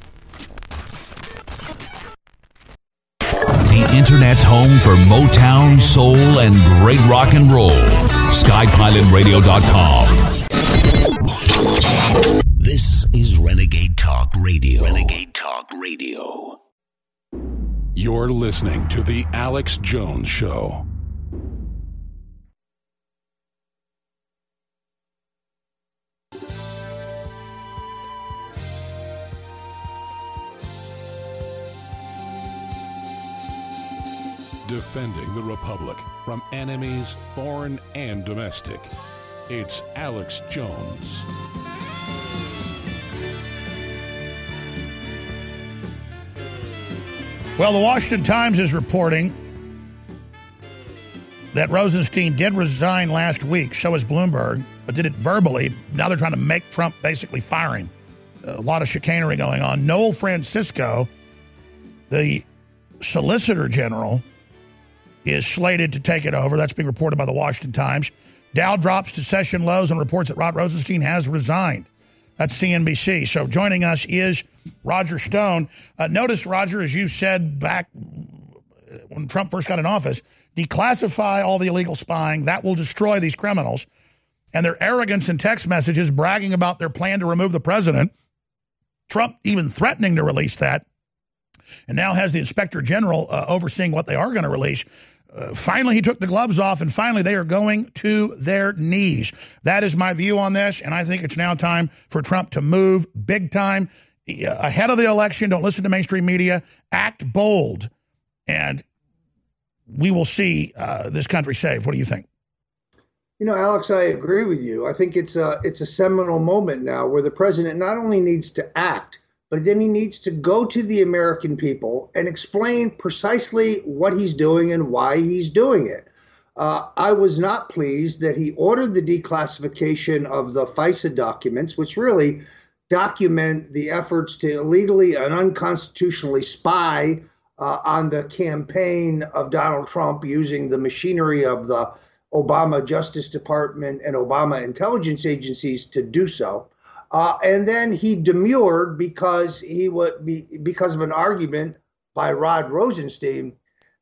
The Internet's home for Motown, soul, and great rock and roll. SkyPilotRadio.com. This is Renegade Talk Radio. Renegade Talk Radio. You're listening to The Alex Jones Show. Defending the Republic from enemies, foreign and domestic. It's Alex Jones. Well, the Washington Times is reporting that Rosenstein did resign last week, so is Bloomberg, but did it verbally. Now they're trying to make Trump basically fire him. A lot of chicanery going on. Noel Francisco, the Solicitor General, is slated to take it over. That's being reported by the Washington Times. Dow drops to session lows and reports that Rod Rosenstein has resigned. That's CNBC. So joining us is Roger Stone. Uh, notice, Roger, as you said back when Trump first got in office, declassify all the illegal spying. That will destroy these criminals. And their arrogance in text messages bragging about their plan to remove the president. Trump even threatening to release that. And now has the inspector general uh, overseeing what they are going to release. Uh, finally, he took the gloves off, and finally, they are going to their knees. That is my view on this, and I think it's now time for Trump to move big time ahead of the election. Don't listen to mainstream media. Act bold, and we will see uh, this country saved. What do you think? You know, Alex, I agree with you. I think it's a it's a seminal moment now where the president not only needs to act, but then he needs to go to the American people and explain precisely what he's doing and why he's doing it. Uh, I was not pleased that he ordered the declassification of the FISA documents, which really document the efforts to illegally and unconstitutionally spy uh, on the campaign of Donald Trump using the machinery of the Obama Justice Department and Obama intelligence agencies to do so. Uh, and then he demurred because he would be because of an argument by Rod Rosenstein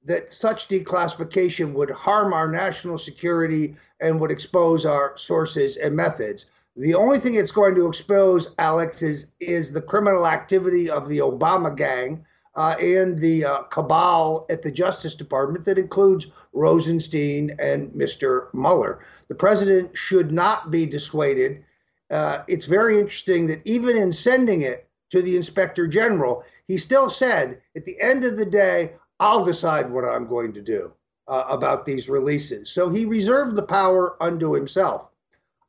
that such declassification would harm our national security and would expose our sources and methods. The only thing it's going to expose, Alex, is, is the criminal activity of the Obama gang uh, and the uh, cabal at the Justice Department that includes Rosenstein and Mr. Mueller. The president should not be dissuaded. Uh, it's very interesting that even in sending it to the inspector general, he still said, at the end of the day, I'll decide what I'm going to do uh, about these releases. So he reserved the power unto himself.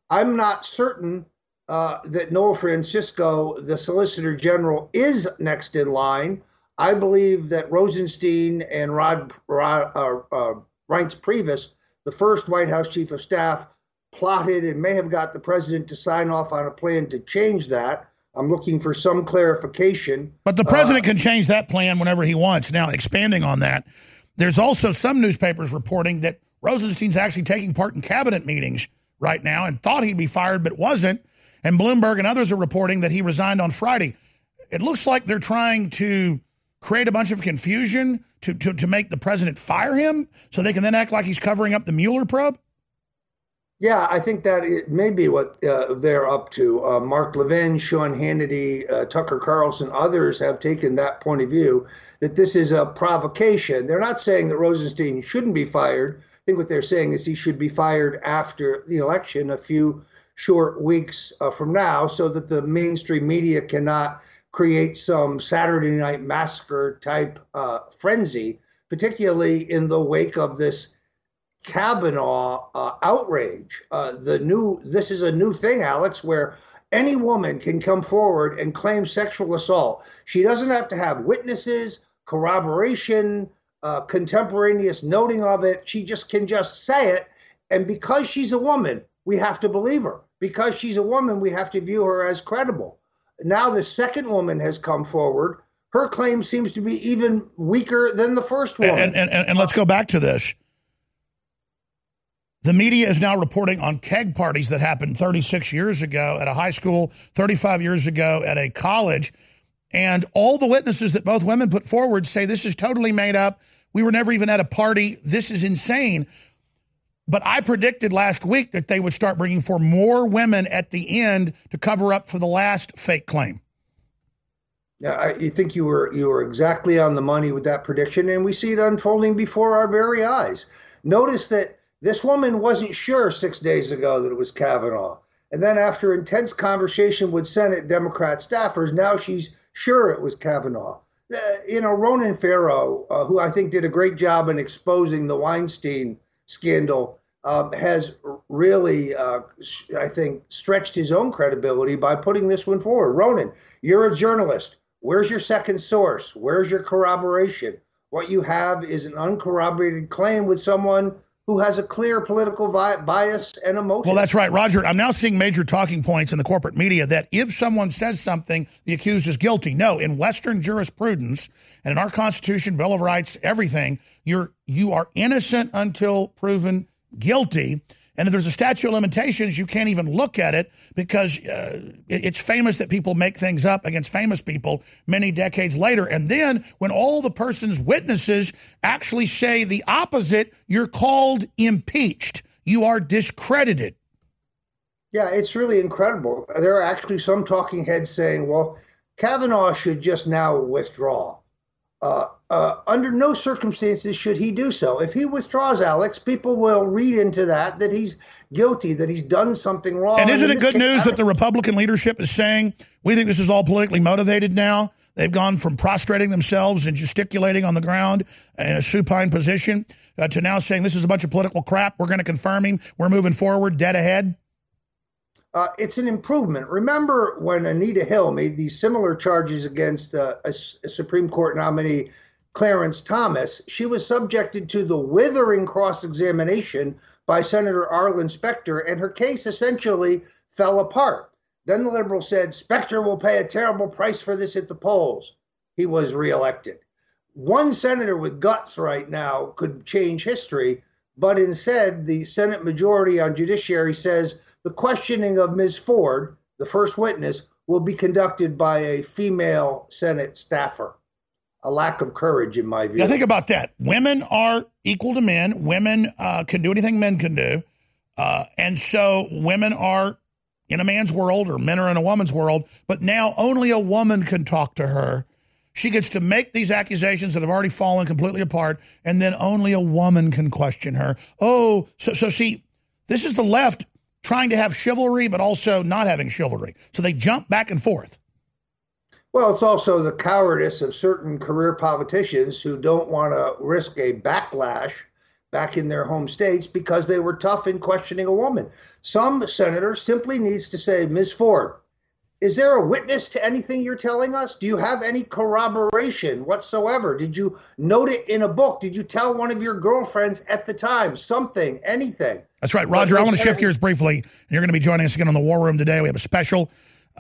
I'm not certain uh, that Noel Francisco, the Solicitor General, is next in line. I believe that Rosenstein and Rod, Rod uh, uh, Reince Priebus, the first White House Chief of Staff, plotted and may have got the president to sign off on a plan to change that. I'm looking for some clarification. But the president uh, can change that plan whenever he wants. Now, expanding on that, there's also some newspapers reporting that Rosenstein's actually taking part in cabinet meetings right now and thought he'd be fired but wasn't. And Bloomberg and others are reporting that he resigned on Friday. It looks like they're trying to create a bunch of confusion to, to, to make the president fire him so they can then act like he's covering up the Mueller probe? Yeah, I think that it may be what uh, they're up to. Uh, Mark Levin, Sean Hannity, uh, Tucker Carlson, others have taken that point of view that this is a provocation. They're not saying that Rosenstein shouldn't be fired, I think what they're saying is he should be fired after the election, a few short weeks uh, from now, so that the mainstream media cannot create some Saturday Night Massacre type uh, frenzy, particularly in the wake of this Kavanaugh uh, outrage. Uh, the new this is a new thing, Alex, where any woman can come forward and claim sexual assault. She doesn't have to have witnesses, corroboration, uh, contemporaneous noting of it. She just can just say it. And because she's a woman, we have to believe her. Because she's a woman, we have to view her as credible. Now the second woman has come forward. Her claim seems to be even weaker than the first one. And, and, and, and let's go back to this. The media is now reporting on keg parties that happened 36 years ago at a high school, 35 years ago at a college and all the witnesses that both women put forward say this is totally made up. We were never even at a party. This is insane. But I predicted last week that they would start bringing for more women at the end to cover up for the last fake claim. Yeah, I you think you were you were exactly on the money with that prediction, and we see it unfolding before our very eyes. Notice that this woman wasn't sure six days ago that it was Kavanaugh, and then after intense conversation with Senate Democrat staffers, now she's Sure, it was Kavanaugh. Uh, you know, Ronan Farrow, uh, who I think did a great job in exposing the Weinstein scandal, uh, has really, uh, I think, stretched his own credibility by putting this one forward. Ronan, you're a journalist. Where's your second source? Where's your corroboration? What you have is an uncorroborated claim with someone who has a clear political bias and emotion. Well, that's right, Roger. I'm now seeing major talking points in the corporate media that if someone says something, the accused is guilty. No, in Western jurisprudence and in our Constitution, Bill of Rights, everything, you're you are innocent until proven guilty. And if there's a statute of limitations, you can't even look at it because uh, it's famous that people make things up against famous people many decades later. And then when all the person's witnesses actually say the opposite, you're called impeached. You are discredited. Yeah, it's really incredible. There are actually some talking heads saying, well, Kavanaugh should just now withdraw. Uh, uh, under no circumstances should he do so. If he withdraws, Alex, people will read into that that he's guilty, that he's done something wrong. And isn't it good case, news that the Republican leadership is saying we think this is all politically motivated now? They've gone from prostrating themselves and gesticulating on the ground in a supine position uh, to now saying this is a bunch of political crap. We're going to confirm him. We're moving forward, dead ahead. Uh, it's an improvement. Remember when Anita Hill made these similar charges against uh, a, a, Supreme Court nominee, Clarence Thomas? She was subjected to the withering cross examination by Senator Arlen Specter, and her case essentially fell apart. Then the liberal said, Specter will pay a terrible price for this at the polls. He was reelected. One senator with guts right now could change history, but instead, the Senate majority on judiciary says, the questioning of Ms. Ford, the first witness, will be conducted by a female Senate staffer. A lack of courage, in my view. Now think about that. Women are equal to men. Women uh, can do anything men can do, uh, and so women are in a man's world, or men are in a woman's world. But now only a woman can talk to her. She gets to make these accusations that have already fallen completely apart, and then only a woman can question her. Oh, so so see, this is the left trying to have chivalry, but also not having chivalry. So they jump back and forth. Well, it's also the cowardice of certain career politicians who don't want to risk a backlash back in their home states because they were tough in questioning a woman. Some senator simply needs to say, Ms. Ford, is there a witness to anything you're telling us? Do you have any corroboration whatsoever? Did you note it in a book? Did you tell one of your girlfriends at the time something, anything? That's right, Roger. I want to shift gears briefly. You're going to be joining us again on the War Room today. We have a special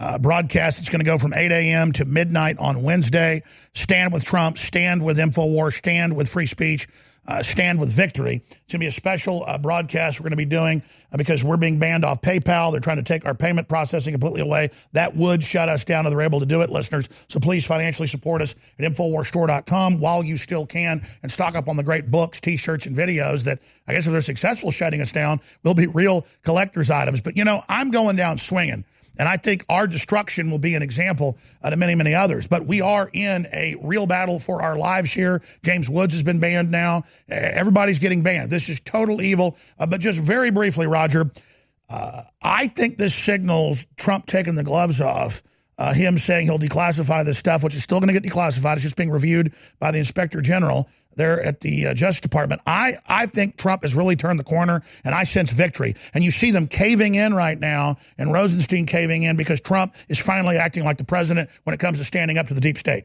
uh, broadcast. It's going to go from 8 a.m. to midnight on Wednesday. Stand with Trump, stand with InfoWars, stand with free speech, uh, stand with victory. It's going to be a special uh, broadcast we're going to be doing uh, because we're being banned off PayPal. They're trying to take our payment processing completely away. That would shut us down if they're able to do it, listeners. So please financially support us at InfoWarsStore.com while you still can and stock up on the great books, t shirts, and videos that I guess if they're successful shutting us down, will be real collector's items. But, you know, I'm going down swinging. And I think our destruction will be an example uh, to many, many others. But we are in a real battle for our lives here. James Woods has been banned now. Everybody's getting banned. This is total evil. Uh, but just very briefly, Roger, uh, I think this signals Trump taking the gloves off. Uh, him saying he'll declassify this stuff, which is still going to get declassified. It's just being reviewed by the inspector general there at the uh, Justice Department. I, I think Trump has really turned the corner, and I sense victory. And you see them caving in right now, and Rosenstein caving in because Trump is finally acting like the president when it comes to standing up to the deep state.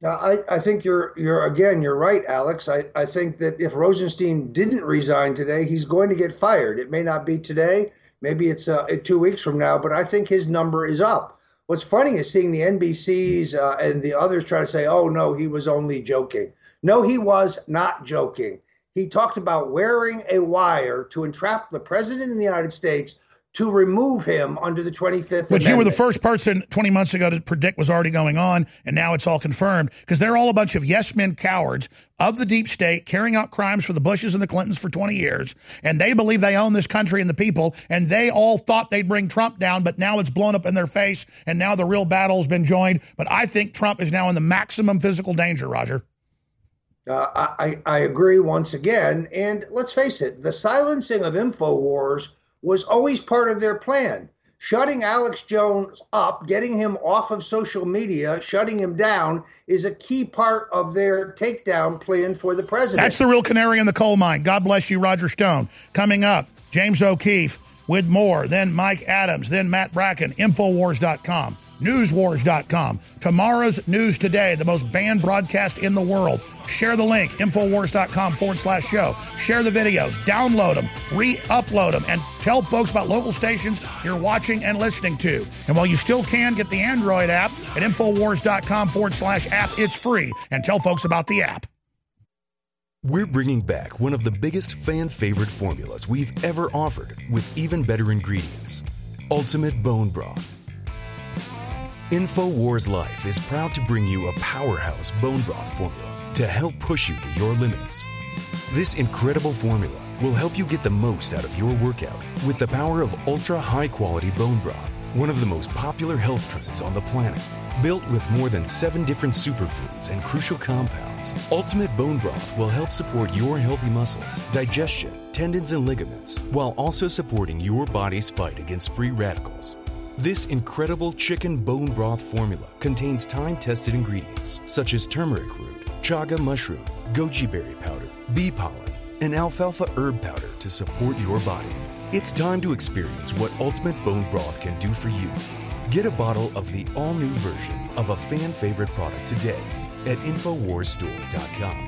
Now, I, I think you're you're again you're right, Alex. I, I think that if Rosenstein didn't resign today, he's going to get fired. It may not be today, maybe it's uh, two weeks from now, but I think his number is up. What's funny is seeing the NBCs uh, and the others try to say, "Oh no, he was only joking." No, he was not joking. He talked about wearing a wire to entrap the president of the United States to remove him under the 25th Which Amendment. you were the first person 20 months ago to predict was already going on, and now it's all confirmed because they're all a bunch of yes men cowards of the deep state carrying out crimes for the Bushes and the Clintons for 20 years, and they believe they own this country and the people, and they all thought they'd bring Trump down, but now it's blown up in their face, and now the real battle's been joined. But I think Trump is now in the maximum physical danger, Roger. Uh, I, I agree once again. And let's face it, the silencing of InfoWars was always part of their plan. Shutting Alex Jones up, getting him off of social media, shutting him down is a key part of their takedown plan for the president. That's the real canary in the coal mine. God bless you, Roger Stone. Coming up, James O'Keefe with more, then Mike Adams, then Matt Bracken, Infowars.com, Newswars.com. Tomorrow's News Today, the most banned broadcast in the world. Share the link, Infowars.com forward slash show. Share the videos, download them, re upload them, and tell folks about local stations you're watching and listening to. And while you still can, get the Android app at Infowars.com forward slash app. It's free. And tell folks about the app. We're bringing back one of the biggest fan favorite formulas we've ever offered with even better ingredients Ultimate Bone Broth. InfoWars Life is proud to bring you a powerhouse bone broth formula to help push you to your limits. This incredible formula will help you get the most out of your workout with the power of ultra high quality bone broth, one of the most popular health trends on the planet. Built with more than seven different superfoods and crucial compounds, Ultimate Bone Broth will help support your healthy muscles, digestion, tendons, and ligaments, while also supporting your body's fight against free radicals. This incredible chicken bone broth formula contains time tested ingredients such as turmeric root, chaga mushroom, goji berry powder, bee pollen, and alfalfa herb powder to support your body. It's time to experience what Ultimate Bone Broth can do for you. Get a bottle of the all new version of a fan favorite product today at InfoWarsStore.com.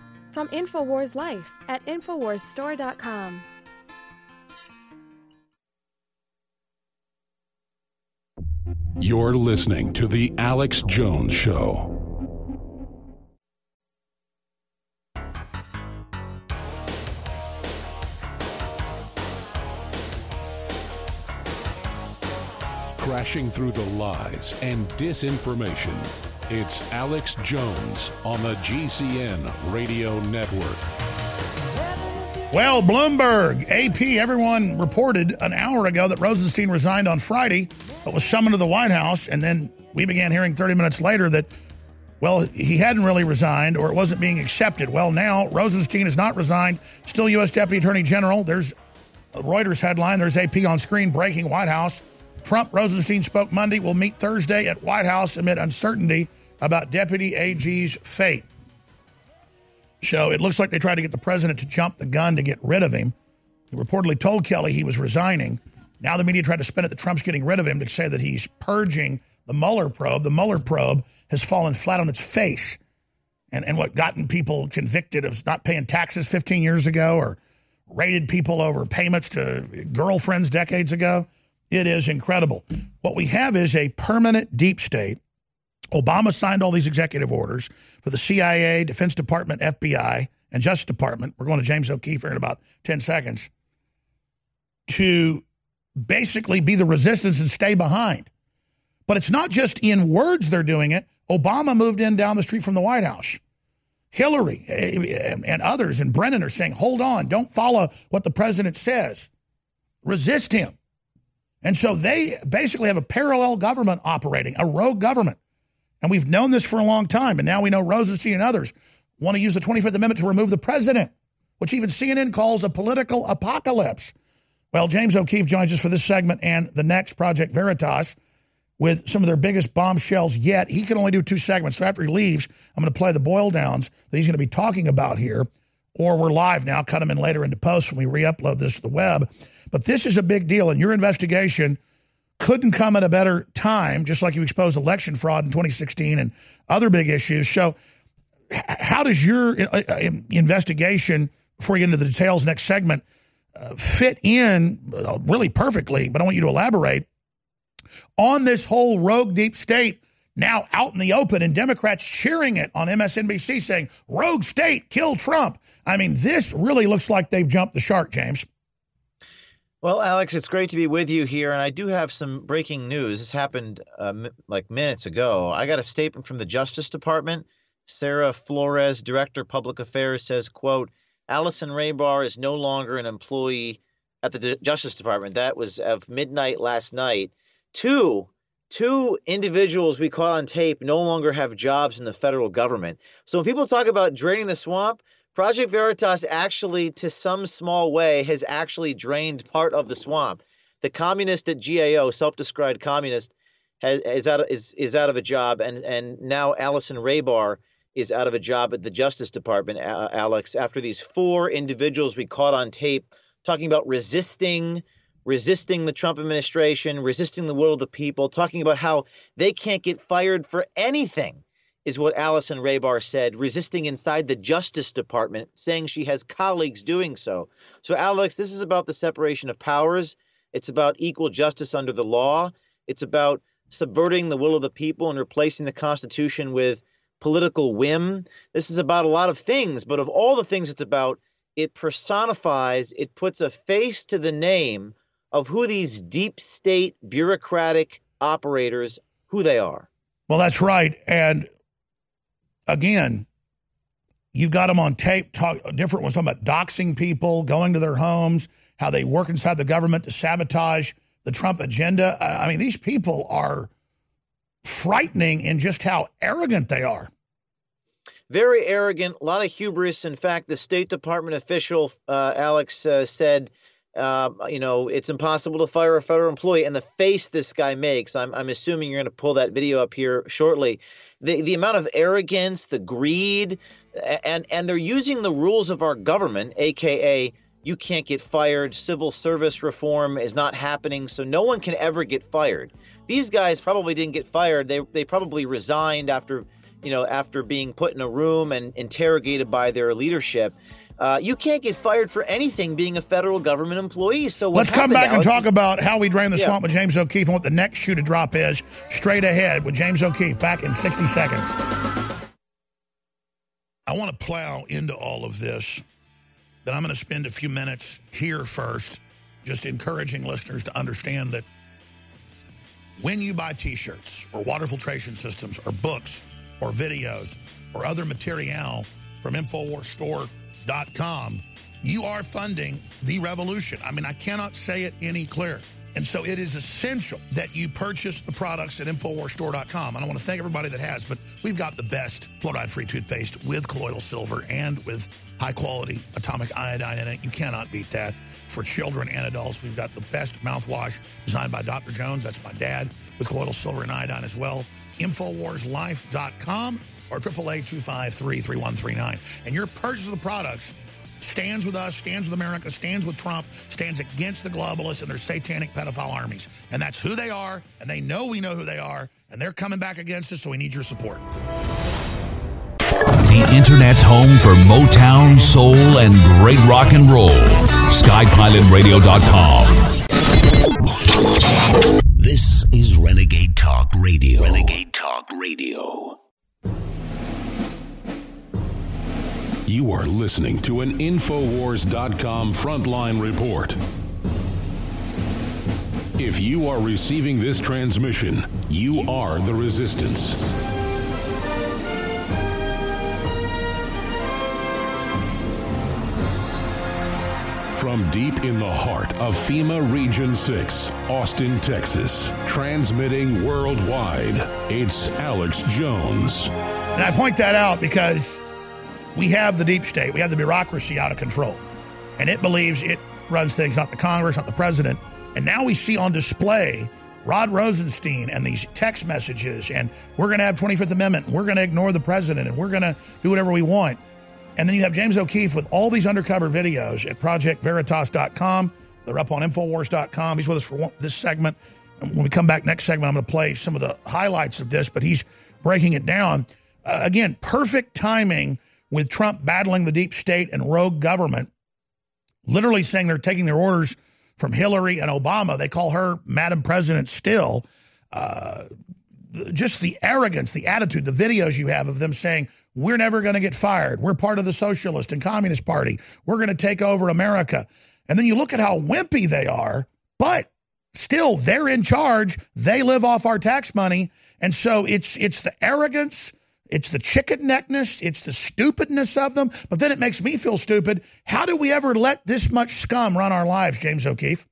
from InfoWars Life at InfoWarsStore.com. You're listening to The Alex Jones Show. Crashing through the lies and disinformation. It's Alex Jones on the GCN Radio Network. Well, Bloomberg, AP, everyone reported an hour ago that Rosenstein resigned on Friday, but was summoned to the White House. And then we began hearing 30 minutes later that, well, he hadn't really resigned or it wasn't being accepted. Well, now Rosenstein has not resigned, still U.S. Deputy Attorney General. There's Reuters headline. There's AP on screen breaking White House. Trump Rosenstein spoke Monday, will meet Thursday at White House amid uncertainty about Deputy AG's fate. So it looks like they tried to get the president to jump the gun to get rid of him. He reportedly told Kelly he was resigning. Now the media tried to spin it that Trump's getting rid of him to say that he's purging the Mueller probe. The Mueller probe has fallen flat on its face. And, and what gotten people convicted of not paying taxes 15 years ago or raided people over payments to girlfriends decades ago. It is incredible. What we have is a permanent deep state. Obama signed all these executive orders for the CIA, Defense Department, FBI, and Justice Department. We're going to James O'Keefe in about 10 seconds to basically be the resistance and stay behind. But it's not just in words they're doing it. Obama moved in down the street from the White House. Hillary eh, and others and Brennan are saying, hold on, don't follow what the president says. Resist him. And so they basically have a parallel government operating, a rogue government. And we've known this for a long time. And now we know Rosenstein and others want to use the 25th Amendment to remove the president, which even CNN calls a political apocalypse. Well, James O'Keefe joins us for this segment and the next Project Veritas with some of their biggest bombshells yet. He can only do two segments. So after he leaves, I'm going to play the boil downs that he's going to be talking about here. Or we're live now, cut them in later into post when we re upload this to the web. But this is a big deal, and your investigation couldn't come at a better time, just like you exposed election fraud in 2016 and other big issues. So, how does your uh, uh, investigation, before we get into the details next segment, uh, fit in really perfectly? But I want you to elaborate on this whole rogue deep state now out in the open and Democrats cheering it on MSNBC saying, rogue state, kill Trump. I mean, this really looks like they've jumped the shark, James. Well, Alex, it's great to be with you here, and I do have some breaking news. This happened uh, like minutes ago. I got a statement from the Justice Department. Sarah Flores, Director of Public Affairs, says, "quote Allison Hrabar is no longer an employee at the D- Justice Department. That was of midnight last night. Two, two individuals we caught on tape no longer have jobs in the federal government. So when people talk about draining the swamp." Project Veritas actually, to some small way, has actually drained part of the swamp. The communist at GAO, self-described communist, has, is out of, is is out of a job, and and now Allison Hrabar is out of a job at the Justice Department. Uh, Alex, after these four individuals we caught on tape talking about resisting resisting the Trump administration, resisting the will of the people, talking about how they can't get fired for anything is what Allison Hrabar said, resisting inside the Justice Department, saying she has colleagues doing so. So, Alex, this is about the separation of powers. It's about equal justice under the law. It's about subverting the will of the people and replacing the Constitution with political whim. This is about a lot of things, but of all the things it's about, it personifies, it puts a face to the name of who these deep state bureaucratic operators who they are. Well, that's right. And again, you got them on tape, talk, different ones talking about doxing people, going to their homes, how they work inside the government to sabotage the Trump agenda. I mean, these people are frightening in just how arrogant they are. Very arrogant, a lot of hubris. In fact, the State Department official, uh, Alex, uh, said, uh, you know, it's impossible to fire a federal employee. And the face this guy makes, I'm, I'm assuming you're going to pull that video up here shortly. The, the amount of arrogance, the greed, and, and they're using the rules of our government, AKA, you can't get fired, civil service reform is not happening, so no one can ever get fired. These guys probably didn't get fired. They, they probably resigned after you know, after being put in a room and interrogated by their leadership. Uh, you can't get fired for anything being a federal government employee. So let's come back and talk about how we drain the yeah. swamp with James O'Keefe and what the next shoe to drop is. Straight ahead with James O'Keefe. Back in 60 seconds. I want to plow into all of this. Then I'm going to spend a few minutes here first, just encouraging listeners to understand that when you buy T-shirts or water filtration systems or books or videos or other material from InfoWarsStore.com, you are funding the revolution. I mean, I cannot say it any clearer. And so it is essential that you purchase the products at InfoWarsStore.com. And I want to thank everybody that has, but we've got the best fluoride-free toothpaste with colloidal silver and with high-quality atomic iodine in it. You cannot beat that. For children and adults, we've got the best mouthwash designed by Dr. Jones. That's my dad with colloidal silver and iodine as well. InfoWarsLife.com or 888-253-3139. And your purchase of the products stands with us, stands with America, stands with Trump, stands against the globalists and their satanic pedophile armies. And that's who they are, and they know we know who they are, and they're coming back against us, so we need your support. The Internet's home for Motown, soul, and great rock and roll. SkyPilotRadio.com. This is Renegade Talk Radio. Renegade Talk Radio. You are listening to an Infowars.com frontline report. If you are receiving this transmission, you are the resistance. From deep in the heart of FEMA Region 6, Austin, Texas, transmitting worldwide, it's Alex Jones. And I point that out because we have the deep state, we have the bureaucracy out of control. And it believes it runs things, not the Congress, not the president. And now we see on display Rod Rosenstein and these text messages, and we're going to have 25th Amendment, and we're going to ignore the president, and we're going to do whatever we want. And then you have James O'Keefe with all these undercover videos at ProjectVeritas.com. They're up on Infowars.com. He's with us for one, this segment. And when we come back next segment, I'm going to play some of the highlights of this, but he's breaking it down. Uh, again, perfect timing with Trump battling the deep state and rogue government, literally saying they're taking their orders from Hillary and Obama. They call her Madam President still. Uh, just the arrogance, the attitude, the videos you have of them saying, we're never going to get fired. We're part of the Socialist and Communist Party. We're going to take over America. And then you look at how wimpy they are, but still they're in charge. They live off our tax money. And so it's it's the arrogance, it's the chicken neckness, it's the stupidness of them. But then it makes me feel stupid. How do we ever let this much scum run our lives, James O'Keefe?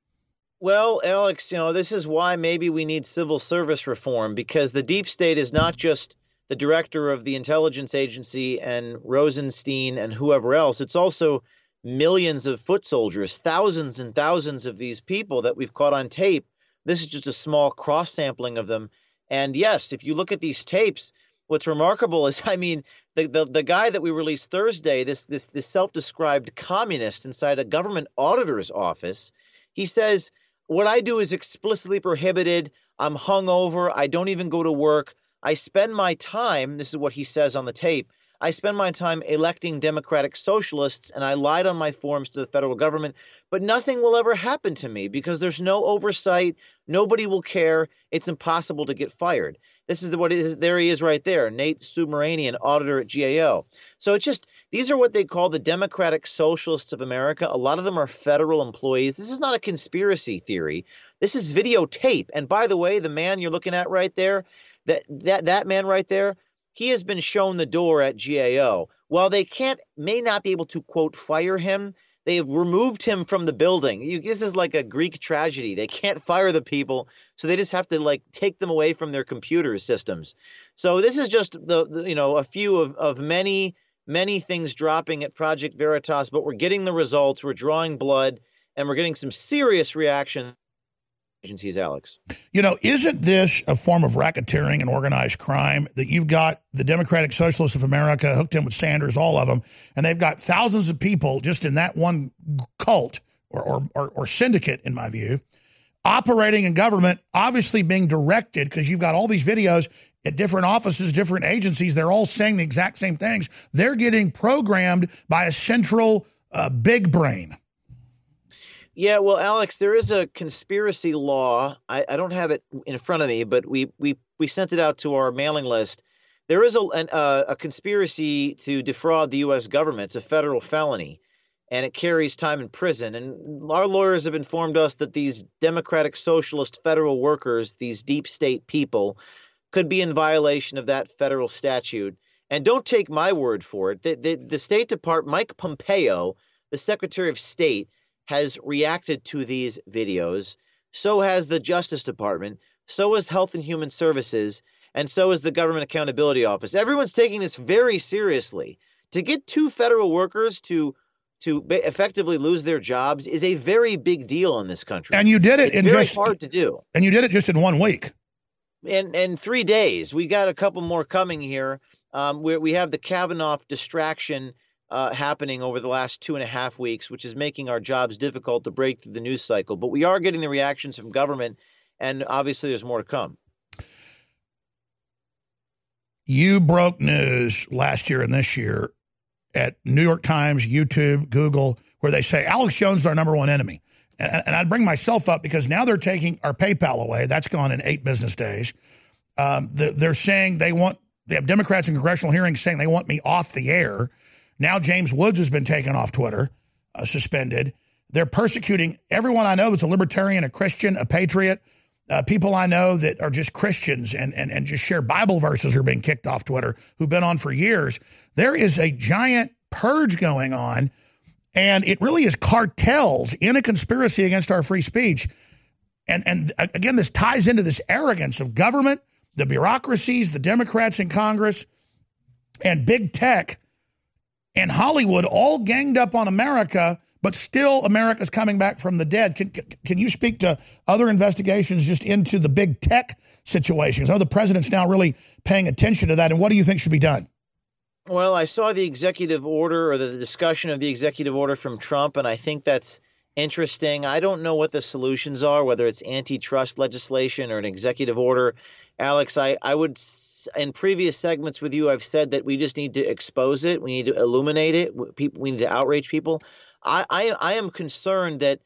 Well, Alex, you know, this is why maybe we need civil service reform because the deep state is not just the director of the intelligence agency and Rosenstein and whoever else. It's also millions of foot soldiers, thousands and thousands of these people that we've caught on tape. This is just a small cross sampling of them. And yes, if you look at these tapes, what's remarkable is, I mean, the, the, the guy that we released Thursday, this this this self-described communist inside a government auditor's office, he says, "What I do is explicitly prohibited. I'm hungover. I don't even go to work. I spend my time, this is what he says on the tape, I spend my time electing Democratic socialists and I lied on my forms to the federal government, but nothing will ever happen to me because there's no oversight. Nobody will care. It's impossible to get fired. This is what is. There he is right there, Nate Subramanian, auditor at GAO. So it's just, these are what they call the Democratic Socialists of America. A lot of them are federal employees. This is not a conspiracy theory. This is videotape. And by the way, the man you're looking at right there, that that that man right there, he has been shown the door at GAO. While they can't may not be able to quote fire him, they have removed him from the building. You, this is like a Greek tragedy. They can't fire the people, so they just have to like take them away from their computer systems. So this is just the, the you know a few of, of many many things dropping at Project Veritas, but we're getting the results. We're drawing blood, and we're getting some serious reaction agencies, Alex. You know, isn't this a form of racketeering and organized crime that you've got the Democratic Socialists of America hooked in with Sanders, all of them, and they've got thousands of people just in that one cult or, or, or, or syndicate, in my view, operating in government, obviously being directed because you've got all these videos at different offices, different agencies. They're all saying the exact same things. They're getting programmed by a central uh, big brain. Yeah, well, Alex, there is a conspiracy law. I, I don't have it in front of me, but we we we sent it out to our mailing list. There is a an, uh, a conspiracy to defraud the U.S. government. It's a federal felony, and it carries time in prison. And our lawyers have informed us that these democratic socialist federal workers, these deep state people, could be in violation of that federal statute. And don't take my word for it. The, the, the State Department, Mike Pompeo, the Secretary of State, has reacted to these videos. So has the Justice Department. So has Health and Human Services. And so is the Government Accountability Office. Everyone's taking this very seriously. To get two federal workers to to effectively lose their jobs is a very big deal in this country. And you did it it's in very just hard to do. And you did it just in one week. In in three days, we got a couple more coming here. Um, where we have the Kavanaugh distraction uh, happening over the last two and a half weeks, which is making our jobs difficult to break through the news cycle. But we are getting the reactions from government, and obviously there's more to come. You broke news last year and this year at New York Times, YouTube, Google, where they say Alex Jones is our number one enemy. And, and I'd bring myself up because now they're taking our PayPal away. That's gone in eight business days. Um, they're saying they want, they have Democrats in congressional hearings saying they want me off the air. Now James Woods has been taken off Twitter, uh, suspended. They're persecuting everyone I know that's a libertarian, a Christian, a patriot. Uh, people I know that are just Christians and, and, and just share Bible verses are being kicked off Twitter, who've been on for years. There is a giant purge going on, and it really is cartels in a conspiracy against our free speech. And, and again, this ties into this arrogance of government, the bureaucracies, the Democrats in Congress, and big tech and Hollywood all ganged up on America but still America's coming back from the dead. Can, can you speak to other investigations just into the big tech situations? Know the president's now really paying attention to that, and what do you think should be done? Well, I saw the executive order or the discussion of the executive order from Trump, and I think that's interesting. I don't know what the solutions are, whether it's antitrust legislation or an executive order. Alex, I, I would, in previous segments with you, I've said that we just need to expose it, we need to illuminate it, we need to outrage people. I, I, I am concerned that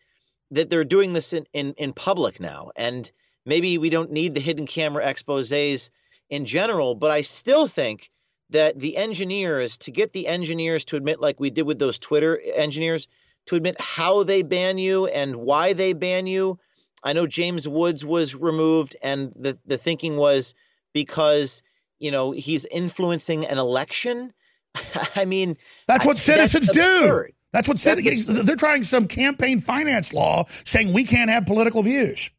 that they're doing this in, in, in public now. And maybe we don't need the hidden camera exposés in general, but I still think that the engineers, to get the engineers to admit, like we did with those Twitter engineers, to admit how they ban you and why they ban you. I know James Woods was removed, and the, the thinking was because, you know, he's influencing an election. I mean, that's what citizens that's do. That's what said. They're trying some campaign finance law saying we can't have political views.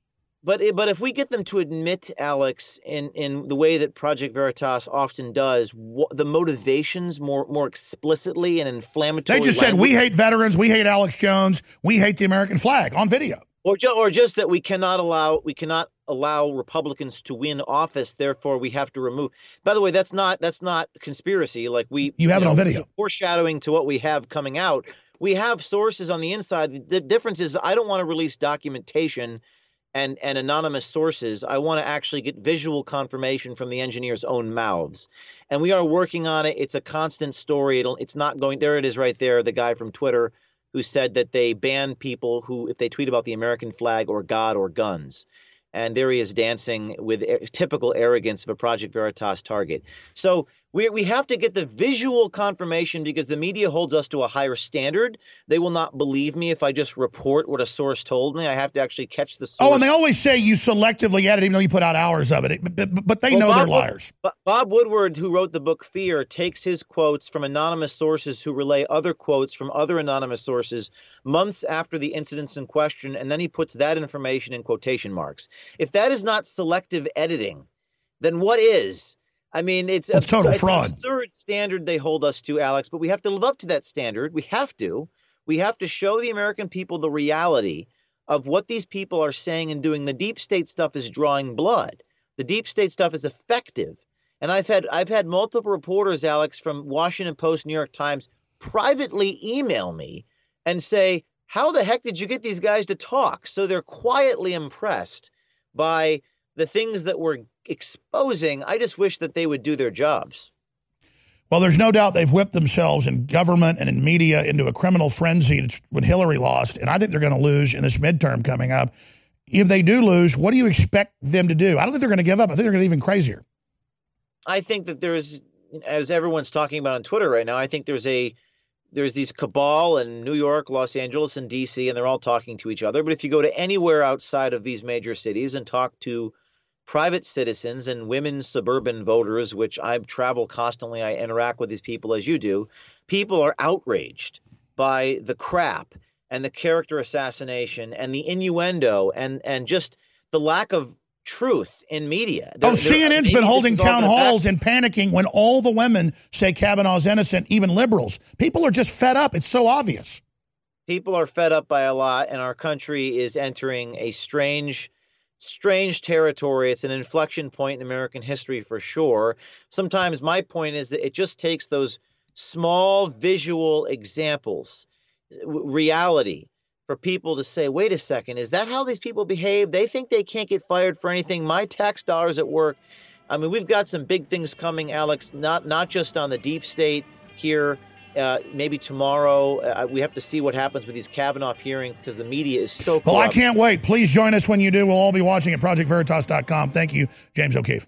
But but if we get them to admit, Alex, in, in the way that Project Veritas often does, what, the motivations more more explicitly and inflammatory. They just language, said we hate veterans, we hate Alex Jones, we hate the American flag on video. Or, ju- or just that we cannot allow we cannot allow Republicans to win office. Therefore, we have to remove. By the way, that's not that's not conspiracy. Like we you have you it know, on video foreshadowing to what we have coming out we have sources on the inside. The difference is I don't want to release documentation and, and anonymous sources. I want to actually get visual confirmation from the engineers' own mouths. And we are working on it. It's a constant story. It'll, it's not going there. It is right there. The guy from Twitter who said that they ban people who, if they tweet about the American flag or God or guns. And there he is dancing with typical arrogance of a Project Veritas target. So We, we have to get the visual confirmation because the media holds us to a higher standard. They will not believe me if I just report what a source told me. I have to actually catch the source. Oh, and they always say you selectively edit, even though you put out hours of it. But, but, but they well, know Bob they're liars. Wood, Bob Woodward, who wrote the book Fear, takes his quotes from anonymous sources who relay other quotes from other anonymous sources months after the incidents in question, and then he puts that information in quotation marks. If that is not selective editing, then what is? I mean, it's a total it's fraud. absurd standard they hold us to, Alex. But we have to live up to that standard. We have to. We have to show the American people the reality of what these people are saying and doing. The deep state stuff is drawing blood. The deep state stuff is effective. And I've had I've had multiple reporters, Alex, from Washington Post, New York Times, privately email me and say, "How the heck did you get these guys to talk?" So they're quietly impressed by the things that we're exposing. I just wish that they would do their jobs. Well, there's no doubt they've whipped themselves in government and in media into a criminal frenzy when Hillary lost, and I think they're going to lose in this midterm coming up. If they do lose, what do you expect them to do? I don't think they're going to give up. I think they're going to be even crazier. I think that there's, as everyone's talking about on Twitter right now, I think there's a there's these cabal in New York, Los Angeles, and DC, and they're all talking to each other. But if you go to anywhere outside of these major cities and talk to private citizens and women suburban voters, which I travel constantly, I interact with these people as you do, people are outraged by the crap and the character assassination and the innuendo and and just the lack of truth in media. They're, oh, CNN's been holding town halls and panicking when all the women say Kavanaugh's innocent, even liberals. People are just fed up. It's so obvious. People are fed up by a lot, and our country is entering a strange strange territory. It's an inflection point in American history for sure. Sometimes my point is that it just takes those small visual examples, reality, for people to say, wait a second, is that how these people behave? They think they can't get fired for anything. My tax dollars at work. I mean, we've got some big things coming, Alex, not not just on the deep state here uh, maybe tomorrow. Uh, we have to see what happens with these Kavanaugh hearings because the media is so. Well, I can't wait. Please join us when you do. We'll all be watching at ProjectVeritas.com. Thank you, James O'Keefe.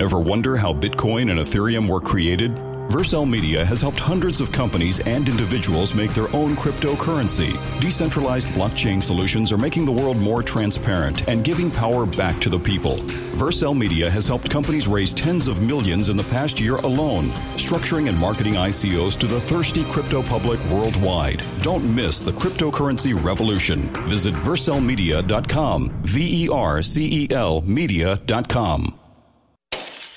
Ever wonder how Bitcoin and Ethereum were created? Vercel Media has helped hundreds of companies and individuals make their own cryptocurrency. Decentralized blockchain solutions are making the world more transparent and giving power back to the people. Vercel Media has helped companies raise tens of millions in the past year alone, structuring and marketing ICOs to the thirsty crypto public worldwide. Don't miss the cryptocurrency revolution. Visit vercelmedia.com, V E R C E L media.com.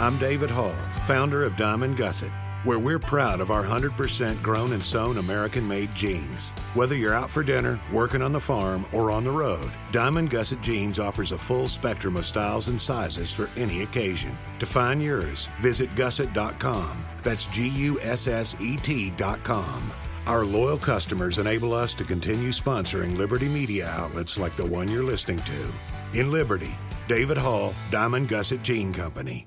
I'm David Hall, founder of Diamond Gusset, where we're proud of our 100% grown and sewn American made jeans. Whether you're out for dinner, working on the farm, or on the road, Diamond Gusset Jeans offers a full spectrum of styles and sizes for any occasion. To find yours, visit gusset.com. That's G U S S E T.com. Our loyal customers enable us to continue sponsoring Liberty media outlets like the one you're listening to. In Liberty, David Hall, Diamond Gusset Jean Company.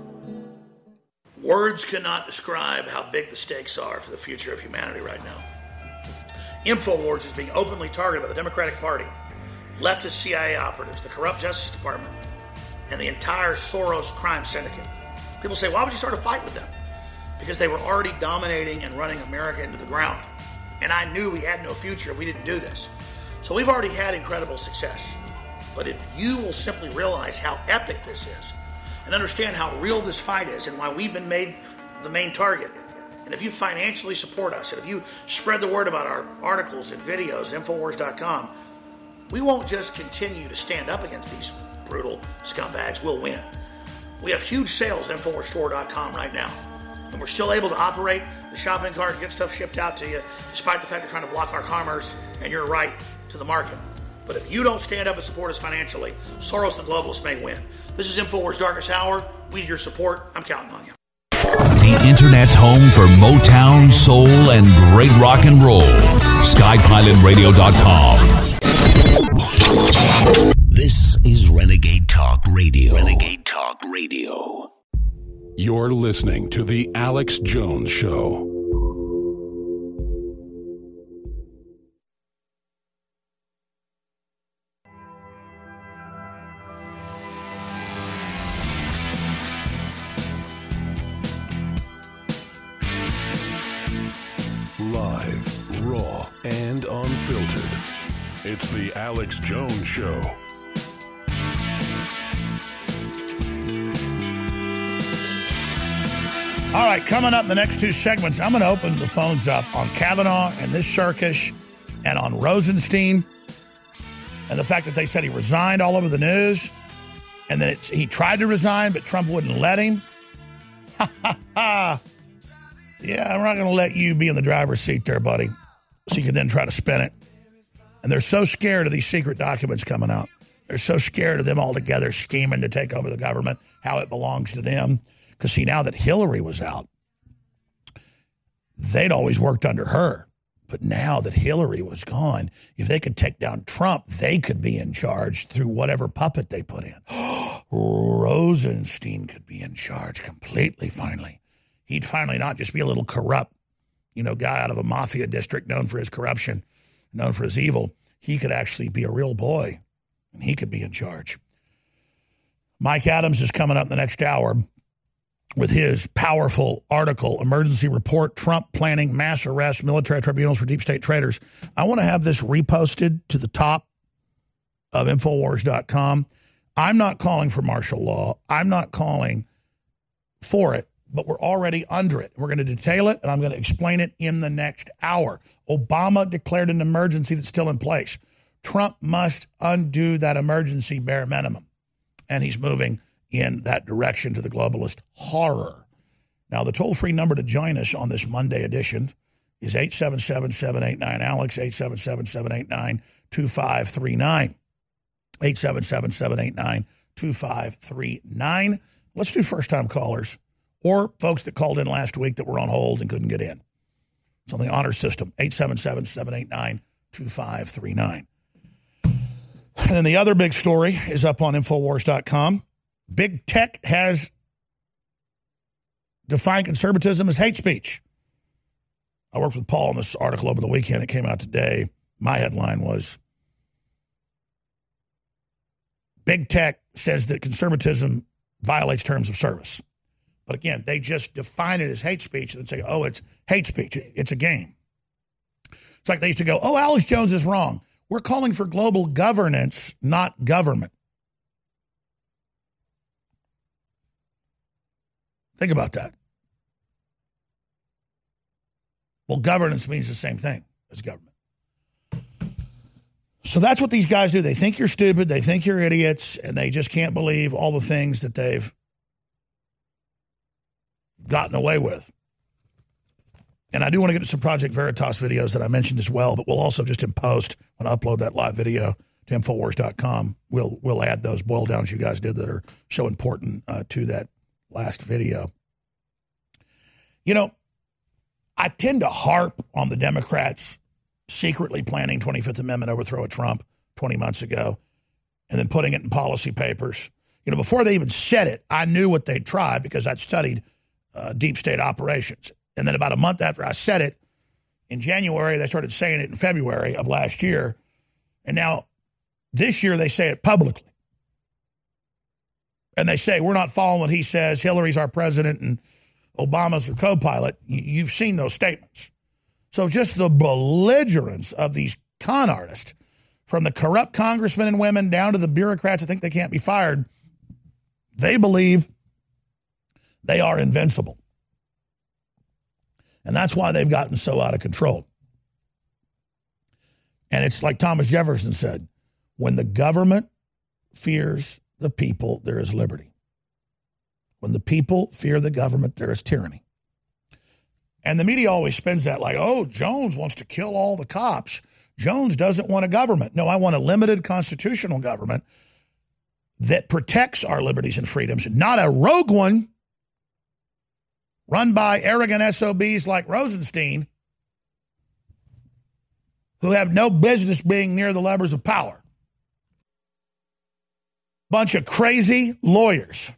Words cannot describe how big the stakes are for the future of humanity right now. InfoWars is being openly targeted by the Democratic Party, leftist CIA operatives, the corrupt Justice Department, and the entire Soros crime syndicate. People say, why would you start a fight with them? Because they were already dominating and running America into the ground. And I knew we had no future if we didn't do this. So we've already had incredible success. But if you will simply realize how epic this is, and understand how real this fight is and why we've been made the main target. And if you financially support us, and if you spread the word about our articles and videos at Infowars.com, we won't just continue to stand up against these brutal scumbags, we'll win. We have huge sales at InfoWarsStore.com right now. And we're still able to operate the shopping cart and get stuff shipped out to you, despite the fact they're trying to block our commerce and your right to the market. But if you don't stand up and support us financially, Soros and the globalists may win. This is InfoWars Darkest Hour. We need your support. I'm counting on you. The Internet's home for Motown, soul, and great rock and roll. SkyPilotRadio.com. This is Renegade Talk Radio. Renegade Talk Radio. You're listening to The Alex Jones Show. And unfiltered. It's The Alex Jones Show. All right, coming up in the next two segments, I'm going to open the phones up on Kavanaugh and this circus and on Rosenstein and the fact that they said he resigned all over the news and that he tried to resign, but Trump wouldn't let him. yeah, I'm not going to let you be in the driver's seat there, buddy. So you can then try to spin it. And they're so scared of these secret documents coming out. They're so scared of them all together scheming to take over the government, how it belongs to them. Because, see, now that Hillary was out, they'd always worked under her. But now that Hillary was gone, if they could take down Trump, they could be in charge through whatever puppet they put in. Rosenstein could be in charge completely, finally. He'd finally not just be a little corrupt, you know, guy out of a mafia district known for his corruption, known for his evil. He could actually be a real boy, and he could be in charge. Mike Adams is coming up in the next hour with his powerful article, Emergency Report Trump Planning Mass Arrest Military Tribunals for Deep State Traitors. I want to have this reposted to the top of Infowars.com. I'm not calling for martial law. I'm not calling for it, but we're already under it. We're going to detail it, and I'm going to explain it in the next hour. Obama declared an emergency that's still in place. Trump must undo that emergency bare minimum, and he's moving in that direction to the globalist horror. Now, the toll free number to join us on this Monday edition is 877 789 Alex, 877 789 2539. 877 789 2539. Let's do first time callers or folks that called in last week that were on hold and couldn't get in. It's on the honor system, 877 789 2539. And then the other big story is up on Infowars.com. Big tech has defined conservatism as hate speech. I worked with Paul on this article over the weekend. It came out today. My headline was Big tech says that conservatism violates terms of service. But again, they just define it as hate speech and say, oh, it's hate speech. It's a game. It's like they used to go, oh, Alex Jones is wrong. We're calling for global governance, not government. Think about that. Well, governance means the same thing as government. So that's what these guys do. They think you're stupid, they think you're idiots, and they just can't believe all the things that they've gotten away with. And I do want to get to some Project Veritas videos that I mentioned as well, but we'll also just in post when I upload that live video to Infowars.com, we'll, we'll add those boil downs you guys did that are so important uh, to that last video. You know, I tend to harp on the Democrats secretly planning 25th Amendment overthrow of Trump 20 months ago and then putting it in policy papers. You know, before they even said it, I knew what they'd try because I'd studied uh, deep state operations. And then about a month after I said it, in January, they started saying it in February of last year. And now this year, they say it publicly. And they say, we're not following what he says. Hillary's our president and Obama's our co pilot. You've seen those statements. So just the belligerence of these con artists, from the corrupt congressmen and women down to the bureaucrats that think they can't be fired, they believe they are invincible. And that's why they've gotten so out of control. And it's like Thomas Jefferson said when the government fears the people, there is liberty. When the people fear the government, there is tyranny. And the media always spins that like, oh, Jones wants to kill all the cops. Jones doesn't want a government. No, I want a limited constitutional government that protects our liberties and freedoms, not a rogue one run by arrogant SOBs like Rosenstein who have no business being near the levers of power. Bunch of crazy lawyers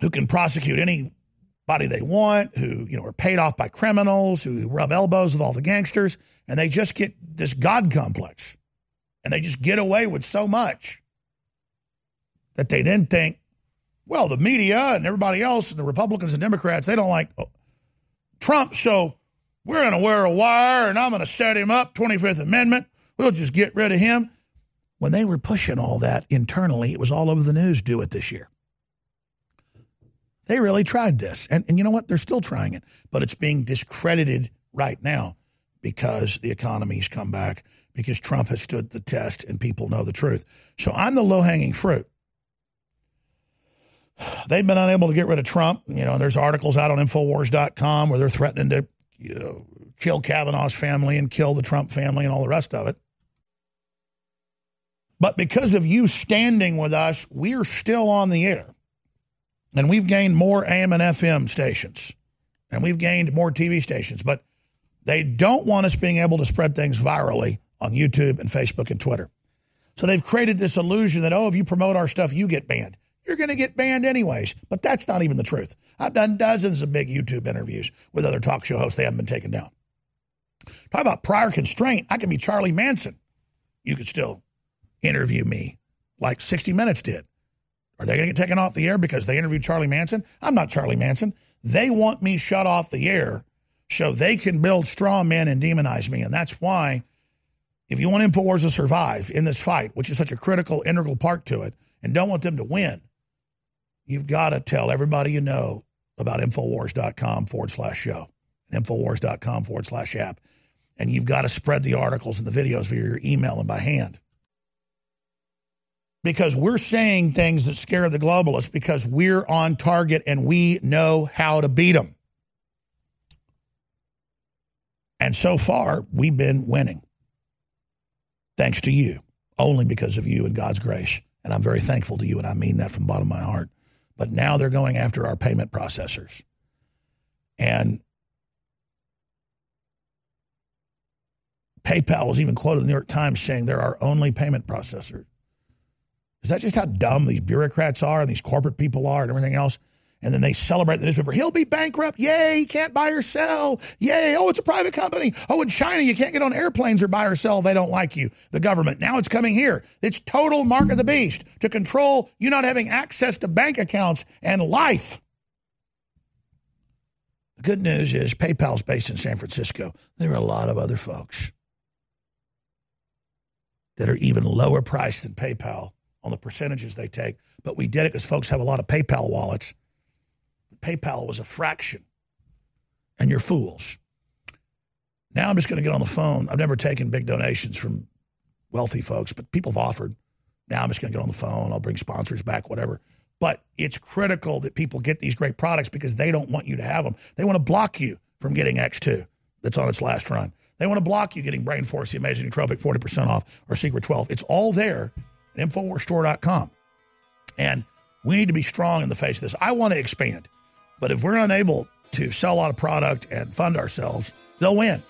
who can prosecute anybody they want, who you know are paid off by criminals, who rub elbows with all the gangsters, and they just get this god complex, and they just get away with so much that they then think, well, the media and everybody else, and the Republicans and Democrats, they don't like oh, Trump, so we're going to wear a wire, and I'm going to set him up. 25th Amendment, we'll just get rid of him. When they were pushing all that internally, it was all over the news. Do it this year. They really tried this. And, and you know what? They're still trying it, but it's being discredited right now because the economy's come back, because Trump has stood the test and people know the truth. So I'm the low hanging fruit. They've been unable to get rid of Trump. You know, there's articles out on Infowars.com where they're threatening to you know, kill Kavanaugh's family and kill the Trump family and all the rest of it. But because of you standing with us, we're still on the air. And we've gained more AM and FM stations, and we've gained more TV stations, but they don't want us being able to spread things virally on YouTube and Facebook and Twitter. So they've created this illusion that, oh, if you promote our stuff, you get banned. You're going to get banned anyways. But that's not even the truth. I've done dozens of big YouTube interviews with other talk show hosts. They haven't been taken down. Talk about prior constraint. I could be Charlie Manson. You could still interview me like 60 Minutes did. Are they going to get taken off the air because they interviewed Charlie Manson? I'm not Charlie Manson. They want me shut off the air so they can build straw men and demonize me. And that's why, if you want InfoWars to survive in this fight, which is such a critical, integral part to it, and don't want them to win, you've got to tell everybody you know about Infowars.com forward slash show, and Infowars.com forward slash app. And you've got to spread the articles and the videos via your email and by hand because we're saying things that scare the globalists because we're on target and we know how to beat them. And so far, we've been winning. Thanks to you, only because of you and God's grace. And I'm very thankful to you, and I mean that from the bottom of my heart. But now they're going after our payment processors. And PayPal was even quoted in the New York Times saying they're our only payment processor. Is that just how dumb these bureaucrats are and these corporate people are and everything else? And then they celebrate the newspaper. He'll be bankrupt. Yay, he can't buy or sell. Yay, oh, it's a private company. Oh, in China, you can't get on airplanes or buy or sell. They don't like you, the government. Now it's coming here. It's total mark of the beast to control you not having access to bank accounts and life. The good news is PayPal's based in San Francisco. There are a lot of other folks that are even lower priced than PayPal on the percentages they take. But we did it because folks have a lot of PayPal wallets. PayPal was a fraction, and you're fools. Now I'm just going to get on the phone. I've never taken big donations from wealthy folks, but people have offered. Now I'm just going to get on the phone. I'll bring sponsors back, whatever. But it's critical that people get these great products because they don't want you to have them. They want to block you from getting X2 that's on its last run. They want to block you getting Brain Force, the Amazing Nootropic, 40% off, or Secret 12. It's all there at InfoWarsStore.com. And we need to be strong in the face of this. I want to expand, but if we're unable to sell a lot of product and fund ourselves, they'll win.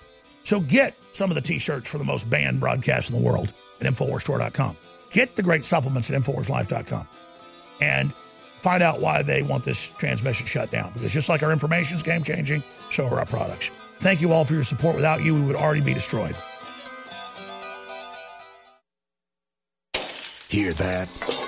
So get some of the t-shirts for the most banned broadcast in the world at InfoWarsStore.com. Get the great supplements at InfoWarsLife.com. And find out why they want this transmission shut down. Because just like our information is game changing, so are our products. Thank you all for your support. Without you, we would already be destroyed. Hear that?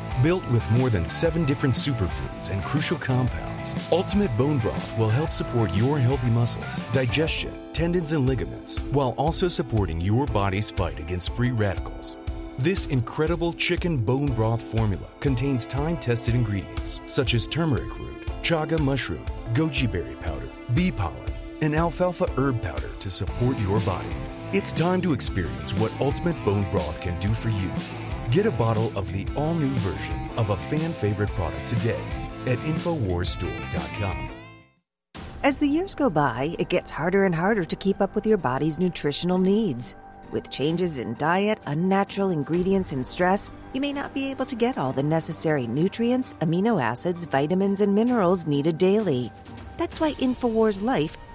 Built with more than seven different superfoods and crucial compounds, Ultimate Bone Broth will help support your healthy muscles, digestion, tendons, and ligaments, while also supporting your body's fight against free radicals. This incredible chicken bone broth formula contains time tested ingredients such as turmeric root, chaga mushroom, goji berry powder, bee pollen, and alfalfa herb powder to support your body. It's time to experience what Ultimate Bone Broth can do for you. Get a bottle of the all new version of a fan favorite product today at InfoWarsStore.com. As the years go by, it gets harder and harder to keep up with your body's nutritional needs. With changes in diet, unnatural ingredients, and stress, you may not be able to get all the necessary nutrients, amino acids, vitamins, and minerals needed daily. That's why InfoWars Life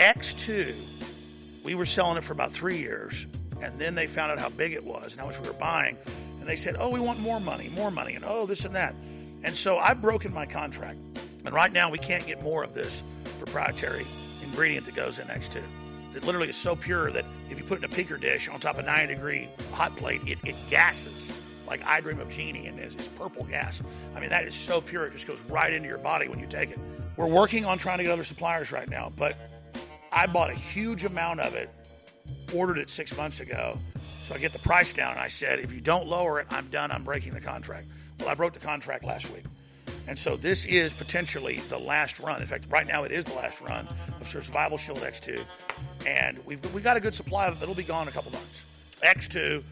X2, we were selling it for about three years, and then they found out how big it was and how much we were buying, and they said, "Oh, we want more money, more money," and oh, this and that, and so I've broken my contract, and right now we can't get more of this proprietary ingredient that goes in X2. That literally is so pure that if you put it in a peaker dish on top of a 90 degree hot plate, it, it gases like I Dream of Jeannie and it's, it's purple gas. I mean, that is so pure, it just goes right into your body when you take it. We're working on trying to get other suppliers right now, but I bought a huge amount of it, ordered it six months ago. So I get the price down, and I said, if you don't lower it, I'm done. I'm breaking the contract. Well, I broke the contract last week. And so this is potentially the last run. In fact, right now it is the last run of Survival Shield X2. And we've, we've got a good supply of it. It'll be gone in a couple months. X2,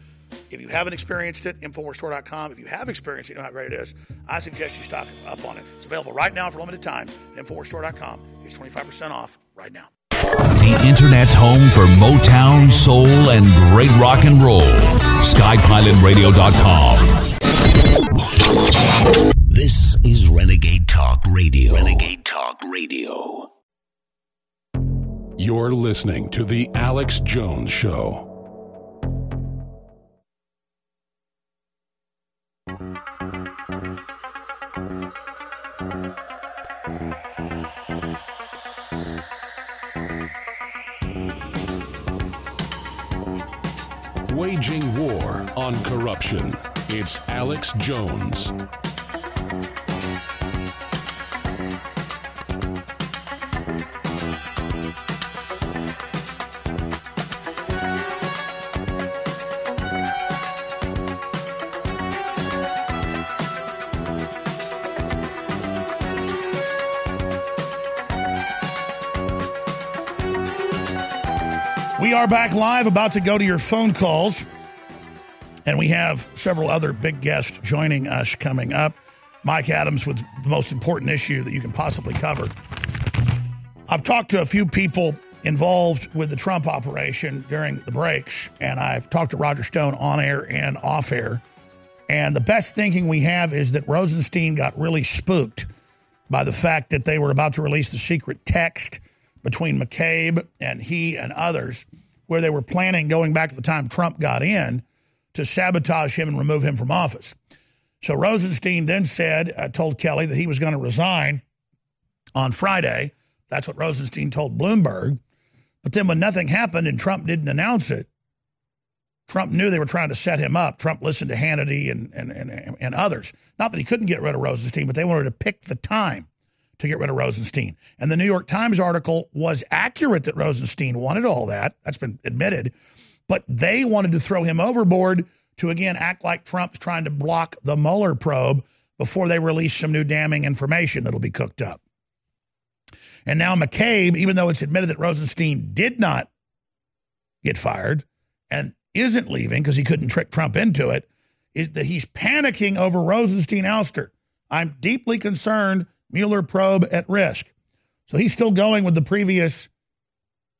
if you haven't experienced it, InfoWarsStore.com. If you have experienced it, you know how great it is. I suggest you stock up on it. It's available right now for a limited time at InfoWarsStore.com. It's 25% off right now. The Internet's home for Motown, soul, and great rock and roll. SkyPilotRadio.com. This is Renegade Talk Radio. Renegade Talk Radio. You're listening to The Alex Jones Show. Waging war on corruption. It's Alex Jones. We are back live, about to go to your phone calls. We have several other big guests joining us coming up. Mike Adams with the most important issue that you can possibly cover. I've talked to a few people involved with the Trump operation during the breaks, and I've talked to Roger Stone on air and off air. And the best thinking we have is that Rosenstein got really spooked by the fact that they were about to release the secret text between McCabe and he and others, where they were planning going back to the time Trump got in to sabotage him and remove him from office. So Rosenstein then said, uh, told Kelly that he was going to resign on Friday. That's what Rosenstein told Bloomberg. But then when nothing happened and Trump didn't announce it, Trump knew they were trying to set him up. Trump listened to Hannity and, and, and, and others. Not that he couldn't get rid of Rosenstein, but they wanted to pick the time to get rid of Rosenstein. And the New York Times article was accurate that Rosenstein wanted all that. That's been admitted. But they wanted to throw him overboard to again act like Trump's trying to block the Mueller probe before they release some new damning information that'll be cooked up. And now McCabe, even though it's admitted that Rosenstein did not get fired and isn't leaving because he couldn't trick Trump into it, is that he's panicking over Rosenstein ouster. I'm deeply concerned Mueller probe at risk. So he's still going with the previous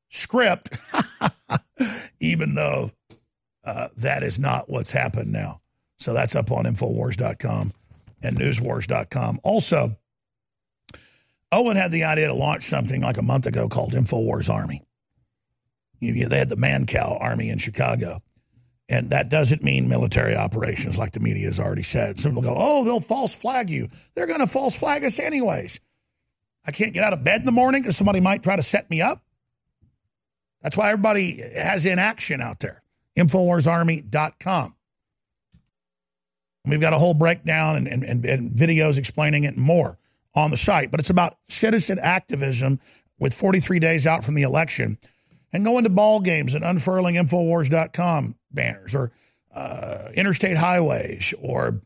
script, even though uh, that is not what's happened now. So that's up on Infowars.com and Newswars.com. Also, Owen had the idea to launch something like a month ago called Infowars Army. You know, they had the Mancow Army in Chicago. And that doesn't mean military operations, like the media has already said. Some people go, oh, they'll false flag you. They're going to false flag us anyways. I can't get out of bed in the morning because somebody might try to set me up. That's why everybody has inaction out there. Infowarsarmy.com. We've got a whole breakdown and, and, and, videos explaining it and more on the site. But it's about citizen activism with 43 days out from the election and going to ball games and unfurling Infowars.com banners or uh, interstate highways or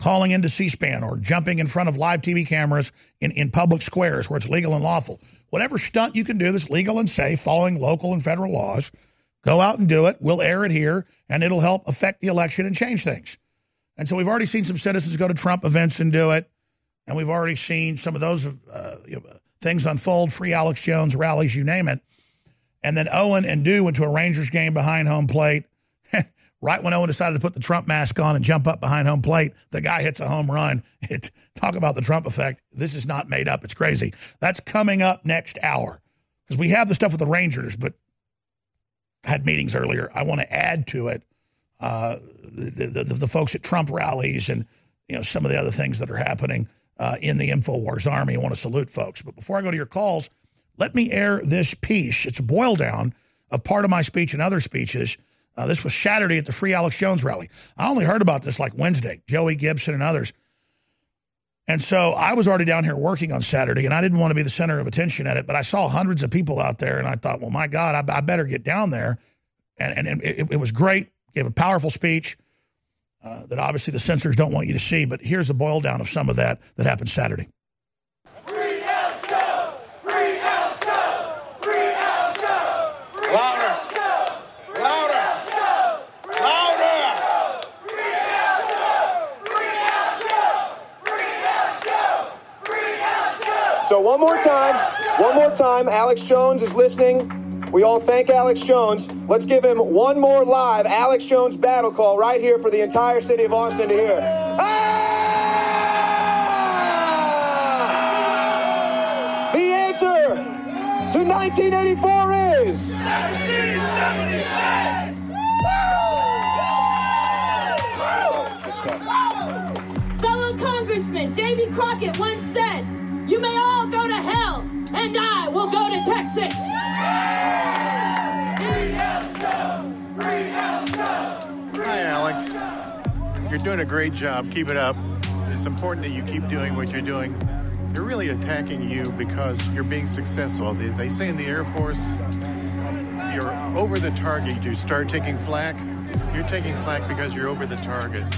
calling into C-SPAN or jumping in front of live TV cameras in, in public squares where it's legal and lawful. Whatever stunt you can do that's legal and safe, following local and federal laws, go out and do it. We'll air it here, and it'll help affect the election and change things. And so we've already seen some citizens go to Trump events and do it, and we've already seen some of those uh, you know, things unfold, free Alex Jones rallies, you name it. And then Owen and Dew went to a Rangers game behind home plate. Right when Owen decided to put the Trump mask on and jump up behind home plate, the guy hits a home run. It, talk about the Trump effect. This is not made up. It's crazy. That's coming up next hour because we have the stuff with the Rangers, but I had meetings earlier. I want to add to it uh, the, the, the, folks at Trump rallies and you know some of the other things that are happening uh, in the Infowars Army. I want to salute folks. But before I go to your calls, let me air this piece. It's a boil down of part of my speech and other speeches. Uh, this was Saturday at the Free Alex Jones rally. I only heard about this like Wednesday, Joey Gibson and others. And so I was already down here working on Saturday, and I didn't want to be the center of attention at it, but I saw hundreds of people out there, and I thought, well, my God, I, I better get down there. And, and, and it, it, was great. Gave a powerful speech uh, that obviously the censors don't want you to see, but here's a boil down of some of that that happened Saturday. So one more time, one more time, Alex Jones is listening. We all thank Alex Jones. Let's give him one more live Alex Jones battle call right here for the entire city of Austin to hear. Ah! The answer to 1984 is? 1776! Fellow Congressman Davy Crockett once said, You may all go to hell, and I will go to Texas. Hi, Alex. You're doing a great job. Keep it up. It's important that you keep doing what you're doing. They're really attacking you because you're being successful. They, they say in the Air Force, you're over the target. You start taking flack. You're taking flack because you're over the target.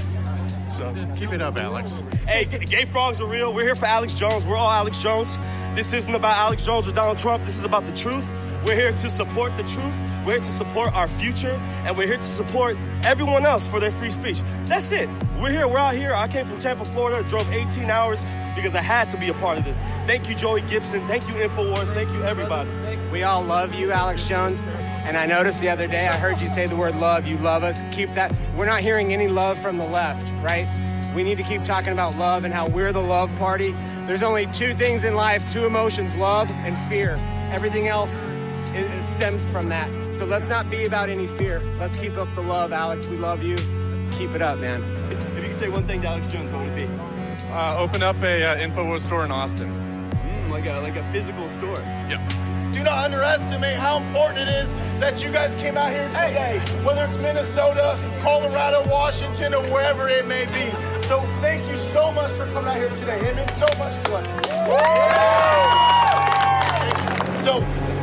So keep it up, Alex. Hey, gay frogs are real. We're here for Alex Jones. We're all Alex Jones. This isn't about Alex Jones or Donald Trump. This is about the truth. We're here to support the truth. We're here to support our future, and we're here to support everyone else for their free speech. That's it. We're here. We're out here. I came from Tampa, Florida, drove 18 hours because I had to be a part of this. Thank you, Joey Gibson. Thank you, InfoWars. Thank you, everybody. We all love you, Alex Jones. And I noticed the other day, I heard you say the word love. You love us. Keep that. We're not hearing any love from the left, right? We need to keep talking about love and how we're the love party. There's only two things in life two emotions love and fear. Everything else it, it stems from that. So let's not be about any fear. Let's keep up the love, Alex. We love you. Keep it up, man. If you could say one thing to Alex Jones, what would it be? Uh, open up a uh, Infowars store in Austin. Mm, like a like a physical store. Yep. Do not underestimate how important it is that you guys came out here today, whether it's Minnesota, Colorado, Washington, or wherever it may be. So thank you so much for coming out here today. It means so much to us. So,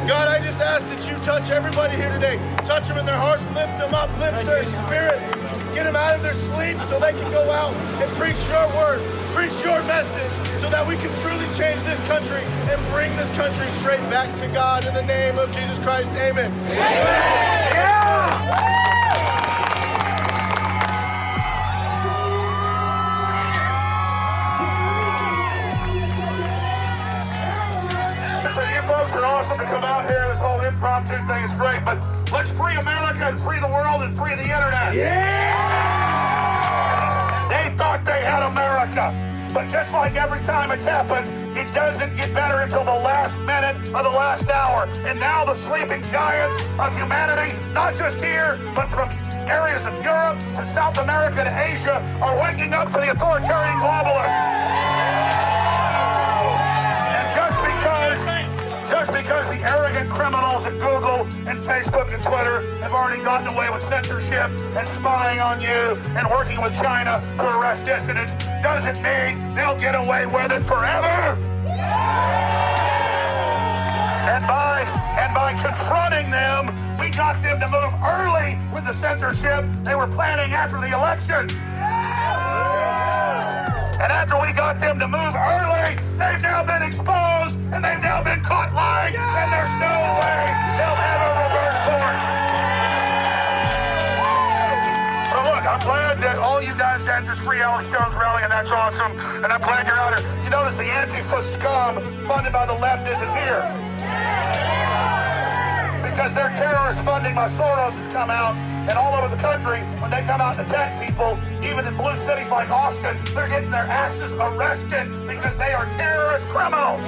God, I just ask that you touch everybody here today. Touch them in their hearts, lift them up, lift their spirits, get them out of their sleep so they can go out and preach your word, preach your message, so that we can truly change this country and bring this country straight back to God in the name of Jesus Christ. Amen. You folks are awesome to come out here. This whole impromptu thing is great, but let's free America and free the world and free the internet. Yeah! They thought they had America, but just like every time it's happened, it doesn't get better until the last minute of the last hour. And now the sleeping giants of humanity, not just here, but from areas of Europe to South America to Asia, are waking up to the authoritarian globalists. Arrogant criminals at Google and Facebook and Twitter have already gotten away with censorship and spying on you and working with China to arrest dissidents doesn't mean they'll get away with it forever. And by and by confronting them, we got them to move early with the censorship they were planning after the election. And after we got them to move early, they've now been exposed and they've now been caught lying, and there's no way they'll ever reverse course. So look, I'm glad that all you guys had this free Alex Jones rally, and that's awesome. And I'm glad you're out here. You notice the Antifa scum funded by the left isn't here. Because their terrorist funding by Soros has come out, and all over the country, when they come out and attack people, even in blue cities like Austin, they're getting their asses arrested because they are terrorist criminals.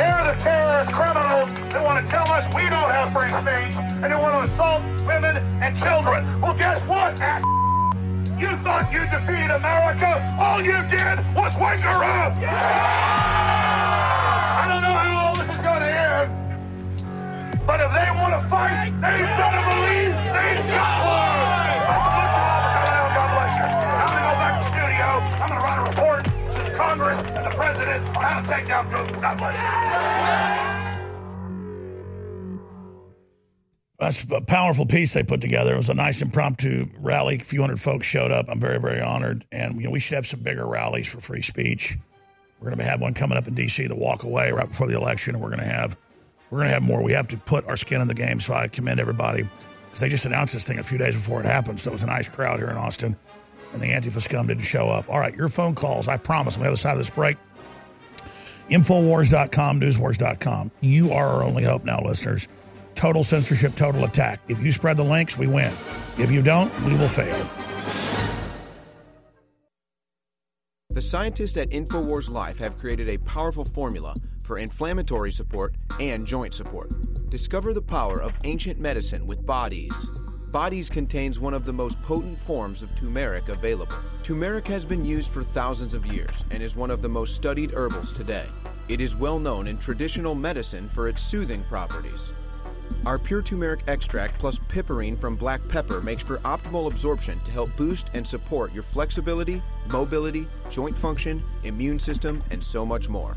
They're the terrorist criminals that want to tell us we don't have free speech and they want to assault women and children. Well, guess what, ass? You thought you defeated America? All you did was wake her up! I if they want to fight, they better believe they've got one! I'm going to go back to the studio. I'm going to write a report to Congress and the President on how to take down Google. God bless you. That's a powerful piece they put together. It was a nice impromptu rally. A few hundred folks showed up. I'm very, very honored. And you know, we should have some bigger rallies for free speech. We're going to have one coming up in D.C. the walk away right before the election, and we're going to have we're going to have more. We have to put our skin in the game. So I commend everybody because they just announced this thing a few days before it happened. So it was a nice crowd here in Austin, and the Antifa scum didn't show up. All right, your phone calls. I promise. On the other side of this break, Infowars.com, Newswars.com. You are our only hope now, listeners. Total censorship, total attack. If you spread the links, we win. If you don't, we will fail. The scientists at InfoWars Life have created a powerful formula for inflammatory support and joint support. Discover the power of ancient medicine with Bodease. Bodease contains one of the most potent forms of turmeric available. Turmeric has been used for thousands of years and is one of the most studied herbals today. It is well known in traditional medicine for its soothing properties. Our pure turmeric extract plus piperine from black pepper makes for optimal absorption to help boost and support your flexibility, mobility, joint function, immune system, and so much more.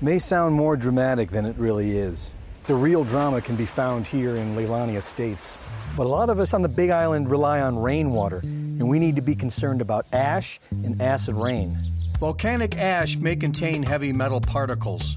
may sound more dramatic than it really is. The real drama can be found here in Leilani Estates. But a lot of us on the Big Island rely on rainwater, and we need to be concerned about ash and acid rain. Volcanic ash may contain heavy metal particles,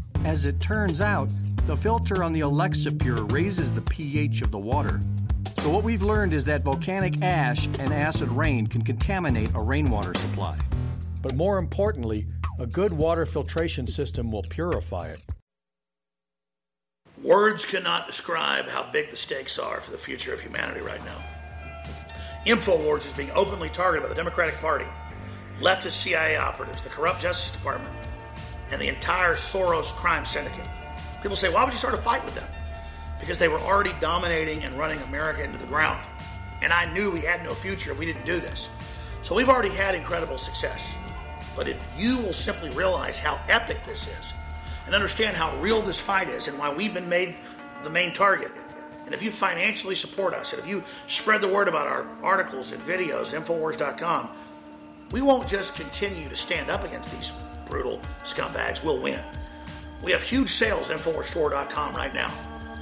As it turns out, the filter on the Alexa Pure raises the pH of the water. So, what we've learned is that volcanic ash and acid rain can contaminate a rainwater supply. But more importantly, a good water filtration system will purify it. Words cannot describe how big the stakes are for the future of humanity right now. InfoWars is being openly targeted by the Democratic Party, leftist CIA operatives, the corrupt Justice Department, and the entire Soros crime syndicate. People say, why would you start a fight with them? Because they were already dominating and running America into the ground. And I knew we had no future if we didn't do this. So we've already had incredible success. But if you will simply realize how epic this is and understand how real this fight is and why we've been made the main target, and if you financially support us, and if you spread the word about our articles and videos Infowars.com, we won't just continue to stand up against these brutal scumbags, we'll win. We have huge sales at InfoWarsStore.com right now,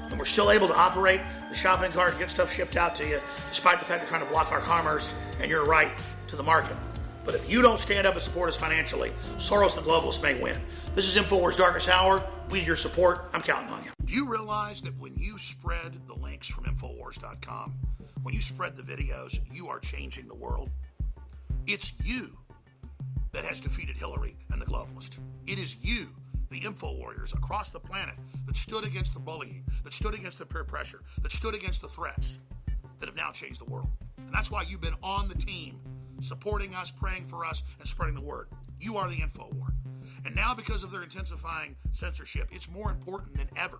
and we're still able to operate the shopping cart and get stuff shipped out to you, despite the fact they're trying to block our commerce and your right to the market. But if you don't stand up and support us financially, Soros and the globalists may win. This is InfoWars Darkest Hour. We need your support. I'm counting on you. Do you realize that when you spread the links from Infowars.com, when you spread the videos, you are changing the world? It's you that has defeated Hillary and the globalists. It is you, the info warriors across the planet, that stood against the bullying, that stood against the peer pressure, that stood against the threats, that have now changed the world. And that's why you've been on the team, supporting us, praying for us, and spreading the word. You are the info war. And now, because of their intensifying censorship, it's more important than ever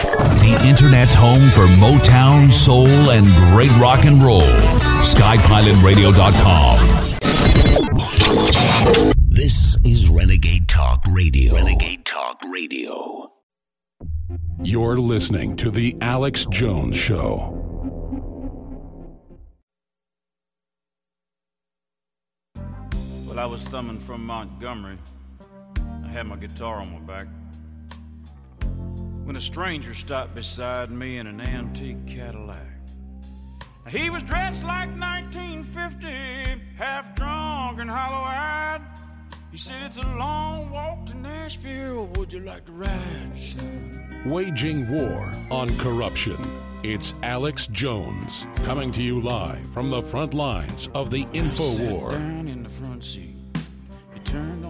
The Internet's home for Motown, soul, and great rock and roll. SkyPilotRadio.com. This is Renegade Talk Radio. Renegade Talk Radio. You're listening to The Alex Jones Show. Well, I was thumbing from Montgomery. I had my guitar on my back. When a stranger stopped beside me in an antique Cadillac. He was dressed like 1950, half drunk and hollow eyed. He said, It's a long walk to Nashville. Would you like to ride, son? Waging war on corruption. It's Alex Jones coming to you live from the front lines of the info war. down in the front seat. He turned on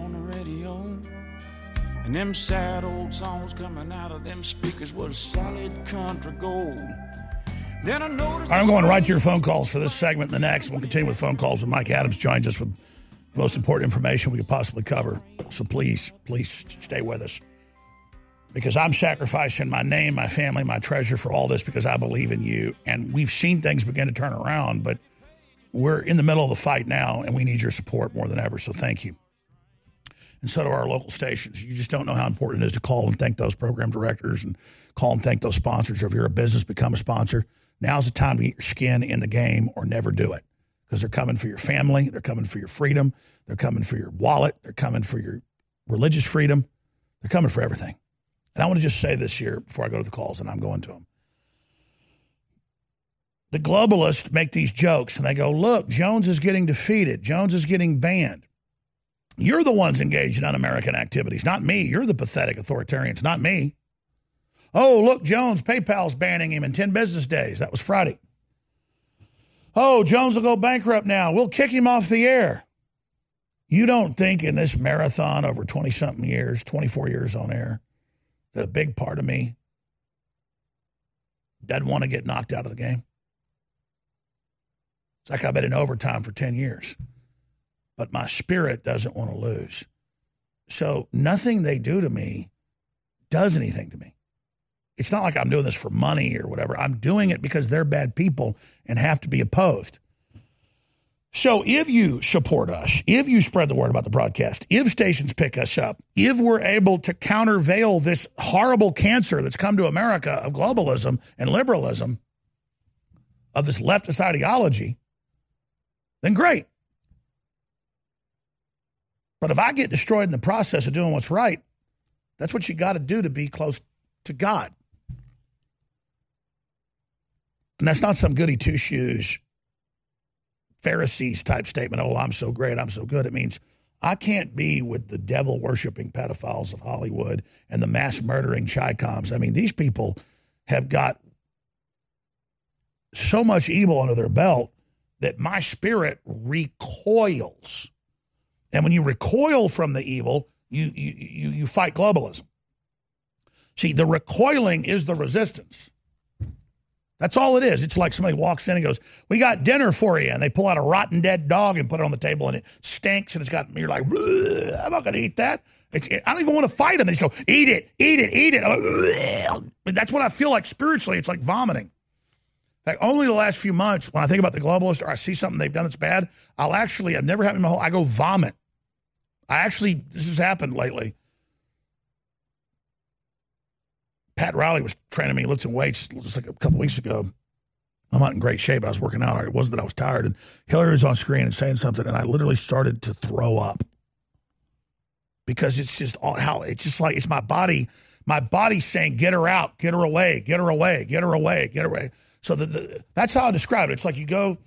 the radio, And them sad old songs coming out of them speakers was solid country gold. Then I noticed. I'm going right to your phone calls for this segment and the next. We'll continue with phone calls when Mike Adams joins us with the most important information we could possibly cover. So please, please stay with us. Because I'm sacrificing my name, my family, my treasure for all this because I believe in you. And we've seen things begin to turn around, but we're in the middle of the fight now and we need your support more than ever. So thank you. And so do our local stations. You just don't know how important it is to call and thank those program directors and call and thank those sponsors. Or if you're a business, become a sponsor. Now's the time to get your skin in the game or never do it because they're coming for your family, they're coming for your freedom, they're coming for your wallet, they're coming for your religious freedom, they're coming for everything. And I want to just say this here before I go to the calls, and I'm going to them. The globalists make these jokes and they go, look, Jones is getting defeated. Jones is getting banned. You're the ones engaged in un American activities, not me. You're the pathetic authoritarians, not me. Oh, look, Jones, PayPal's banning him in 10 business days. That was Friday. Oh, Jones will go bankrupt now. We'll kick him off the air. You don't think in this marathon over 20 something years, 24 years on air, that a big part of me doesn't want to get knocked out of the game? It's like I've been in overtime for 10 years, but my spirit doesn't want to lose. So nothing they do to me does anything to me. It's not like I'm doing this for money or whatever. I'm doing it because they're bad people and have to be opposed. So if you support us, if you spread the word about the broadcast, if stations pick us up, if we're able to countervail this horrible cancer that's come to America of globalism and liberalism, of this leftist ideology, then great. But if I get destroyed in the process of doing what's right, that's what you got to do to be close to God. And that's not some goody two shoes Pharisees type statement. Oh, I'm so great. I'm so good. It means I can't be with the devil worshiping pedophiles of Hollywood and the mass murdering Chicoms. I mean, these people have got so much evil under their belt that my spirit recoils. And when you recoil from the evil, you, you, you, fight globalism. See, the recoiling is the resistance. That's all it is. It's like somebody walks in and goes, "We got dinner for you," and they pull out a rotten dead dog and put it on the table, and it stinks, and it's got. You're like, "I'm not going to eat that." It's, I don't even want to fight them. They just go, "Eat it, eat it, eat it." That's what I feel like spiritually. It's like vomiting. Like only the last few months, when I think about the globalists or I see something they've done that's bad, I'll actually, I've never happened in my whole, I go vomit. I actually, this has happened lately. Pat Riley was training me lifting weights just like a couple weeks ago. I'm not in great shape. I was working out. It wasn't that I was tired. And Hillary was on screen and saying something, and I literally started to throw up because it's just all how it's just like it's my body. My body's saying, "Get her out, get her away, get her away, get her away, get her away." So the, the, that's how I describe it. It's like you go,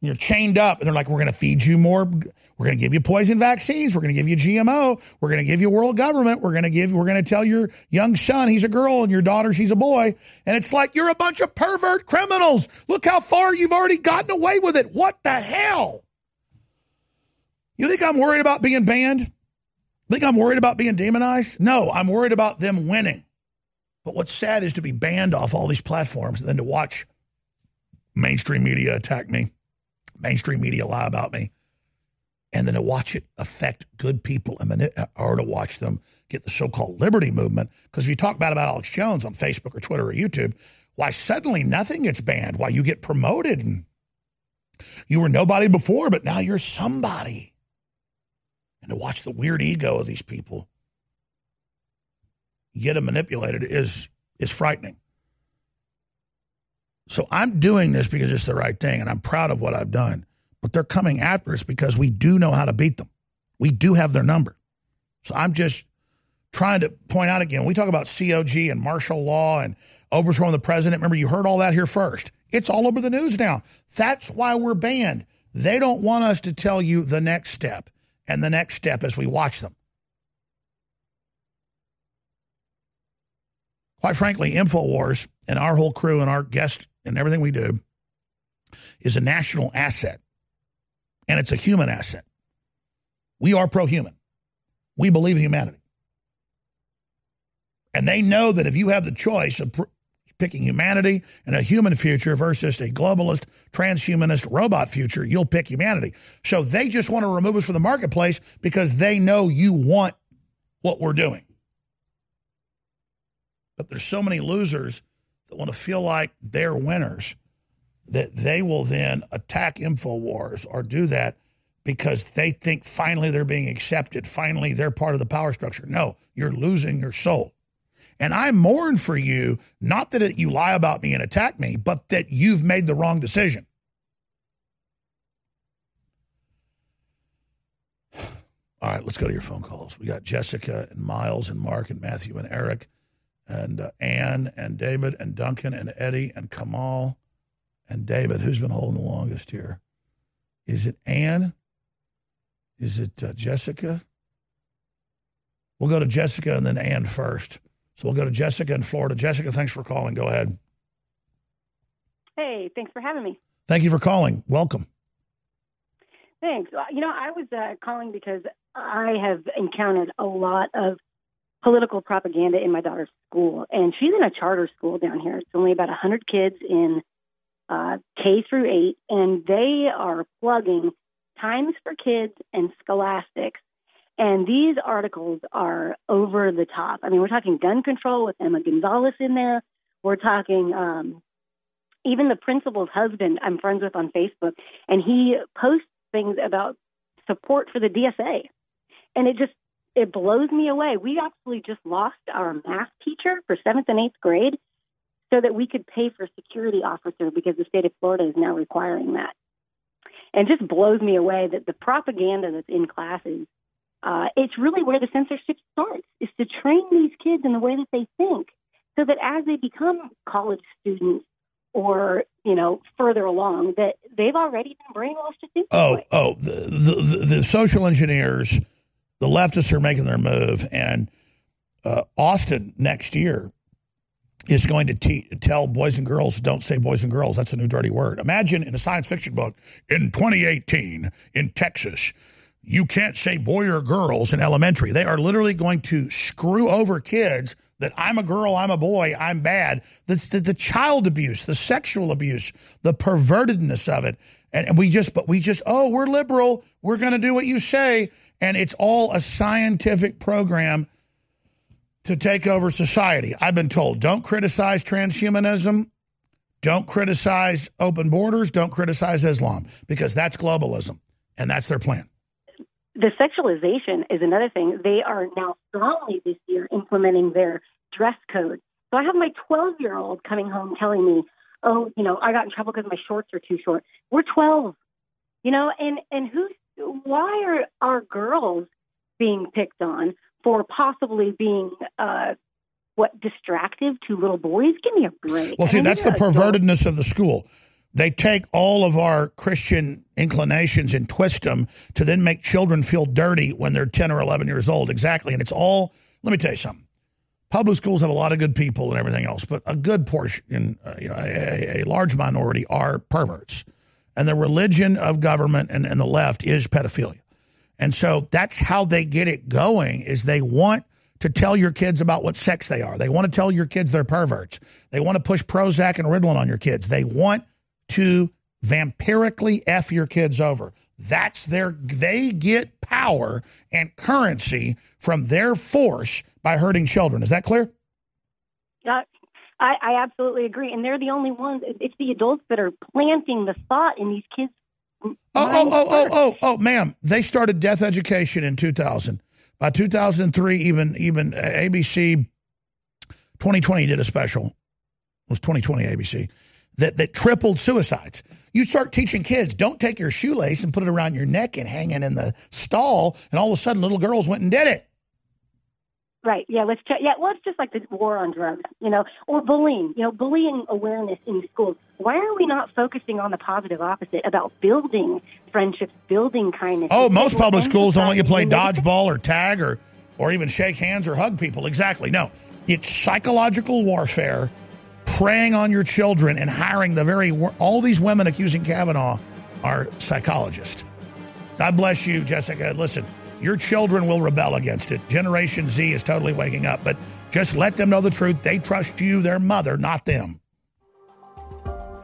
you're chained up, and they're like, "We're going to feed you more. We're going to give you poison vaccines. We're going to give you GMO. We're going to give you world government. We're going to give. We're going to tell your young son he's a girl and your daughter she's a boy." And it's like you're a bunch of pervert criminals. Look how far you've already gotten away with it. What the hell? You think I'm worried about being banned? Think I'm worried about being demonized? No, I'm worried about them winning. But what's sad is to be banned off all these platforms and then to watch mainstream media attack me, mainstream media lie about me, and then to watch it affect good people and uh, or to watch them get the so-called liberty movement. Because if you talk bad about Alex Jones on Facebook or Twitter or YouTube, why suddenly nothing gets banned? Why you get promoted and you were nobody before, but now you're somebody. And to watch the weird ego of these people get them manipulated is is frightening. So I'm doing this because it's the right thing, and I'm proud of what I've done. But they're coming after us because we do know how to beat them. We do have their number. So I'm just trying to point out again. We talk about COG and martial law and overthrowing the president. Remember, you heard all that here first. It's all over the news now. That's why we're banned. They don't want us to tell you the next step and the next step as we watch them. Quite frankly, InfoWars and our whole crew and our guests and everything we do is a national asset, and it's a human asset. We are pro human. We believe in humanity. And they know that if you have the choice of pr- picking humanity and a human future versus a globalist, transhumanist robot future, you'll pick humanity. So they just want to remove us from the marketplace because they know you want what we're doing. But there's so many losers that want to feel like they're winners that they will then attack InfoWars or do that because they think finally they're being accepted. Finally, they're part of the power structure. No, you're losing your soul. And I mourn for you, not that you lie about me and attack me, but that you've made the wrong decision. All right, let's go to your phone calls. We got Jessica and Miles and Mark and Matthew and Eric and uh, Ann and David and Duncan and Eddie and Kamal and David. Who's been holding the longest here? Is it Ann? Is it uh, Jessica? We'll go to Jessica and then Ann first. So we'll go to Jessica in Florida. Jessica, thanks for calling. Go ahead. Hey, thanks for having me. Thank you for calling. Welcome. Thanks. You know, I was uh, calling because I have encountered a lot of political propaganda in my daughter's school, and she's in a charter school down here. It's only about 100 kids in uh, K through 8, and they are plugging Times for Kids and Scholastics. And these articles are over the top. I mean, we're talking gun control with Emma Gonzalez in there. We're talking um, even the principal's husband, I'm friends with on Facebook, and he posts things about support for the DSA. And it just it blows me away. We actually just lost our math teacher for seventh and eighth grade so that we could pay for a security officer because the state of Florida is now requiring that. And just blows me away that the propaganda that's in classes, uh, it's really where the censorship starts, is to train these kids in the way that they think so that as they become college students or, you know, further along, that they've already been brainwashed to think Oh, oh, the, the, the, the social engineers, the leftists are making their move. And uh, Austin next year is going to te- tell boys and girls don't say boys and girls. That's a new dirty word. Imagine in a science fiction book in 2018 in Texas, you can't say boy or girls in elementary. They are literally going to screw over kids that I'm a girl, I'm a boy, I'm bad. The, the, the child abuse, the sexual abuse, the pervertedness of it. And, and we just, but we just, oh, we're liberal. We're going to do what you say. And it's all a scientific program to take over society. I've been told don't criticize transhumanism, don't criticize open borders, don't criticize Islam, because that's globalism, and that's their plan. The sexualization is another thing. They are now strongly this year implementing their dress code. So I have my 12 year old coming home telling me, oh, you know, I got in trouble because my shorts are too short. We're 12, you know, and, and who's, why are our girls being picked on? for possibly being uh, what distractive to little boys. Give me a break. Well, see, I mean, that's the pervertedness of the school. They take all of our Christian inclinations and twist them to then make children feel dirty when they're 10 or 11 years old. Exactly. And it's all, let me tell you something. Public schools have a lot of good people and everything else, but a good portion, uh, you know, a, a large minority are perverts. And the religion of government and, and the left is pedophilia. And so that's how they get it going is they want to tell your kids about what sex they are. They want to tell your kids they're perverts. They want to push Prozac and Ritalin on your kids. They want to vampirically F your kids over. That's their, they get power and currency from their force by hurting children. Is that clear? Uh, I, I absolutely agree. And they're the only ones, it's the adults that are planting the thought in these kids' Oh, oh, oh, oh, oh, oh, oh ma'am. They started death education in 2000. By 2003, even even uh, ABC 2020 did a special. It was 2020 ABC that that tripled suicides. You start teaching kids, don't take your shoelace and put it around your neck and hang it in the stall, and all of a sudden, little girls went and did it. Right. Yeah. Let's check. Yeah. Well, it's just like the war on drugs, you know, or bullying. You know, bullying awareness in schools. Why are we not focusing on the positive opposite about building friendships, building kindness? Oh, most public schools don't let you play dodgeball or tag or or even shake hands or hug people. Exactly. No, it's psychological warfare, preying on your children and hiring the very all these women accusing Kavanaugh are psychologists. God bless you, Jessica. Listen, your children will rebel against it. Generation Z is totally waking up, but Just let them know the truth. They trust you, their mother, not them.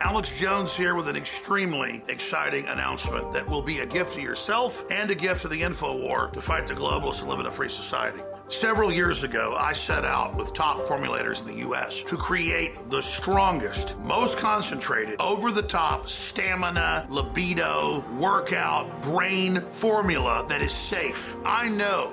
Alex Jones here with an extremely exciting announcement that will be a gift to yourself and a gift to the info war to fight the globalists and live in a free society. Several years ago, I set out with top formulators in the U.S. to create the strongest, most concentrated, over the top stamina, libido, workout, brain formula that is safe. I know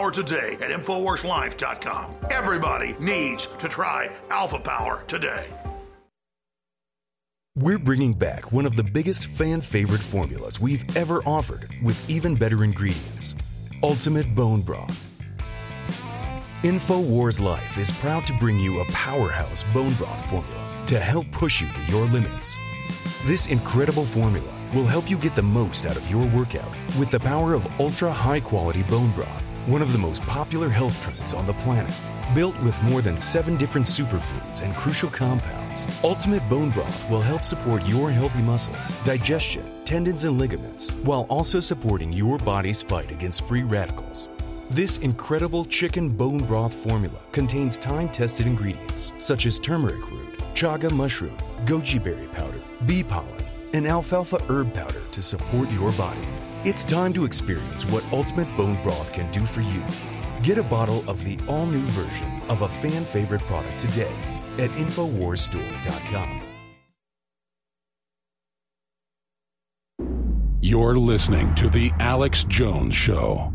Power today at InfoWarsLife.com. Everybody needs to try Alpha Power today. We're bringing back one of the biggest fan favorite formulas we've ever offered with even better ingredients Ultimate Bone Broth. InfoWars Life is proud to bring you a powerhouse bone broth formula to help push you to your limits. This incredible formula will help you get the most out of your workout with the power of ultra high quality bone broth, one of the most popular health trends on the planet. Built with more than seven different superfoods and crucial compounds, Ultimate Bone Broth will help support your healthy muscles, digestion, tendons, and ligaments, while also supporting your body's fight against free radicals. This incredible chicken bone broth formula contains time tested ingredients such as turmeric root, chaga mushroom, goji berry powder, bee pollen, and alfalfa herb powder to support your body. It's time to experience what Ultimate Bone Broth can do for you. Get a bottle of the all new version of a fan favorite product today at InfoWarsStore.com. You're listening to The Alex Jones Show.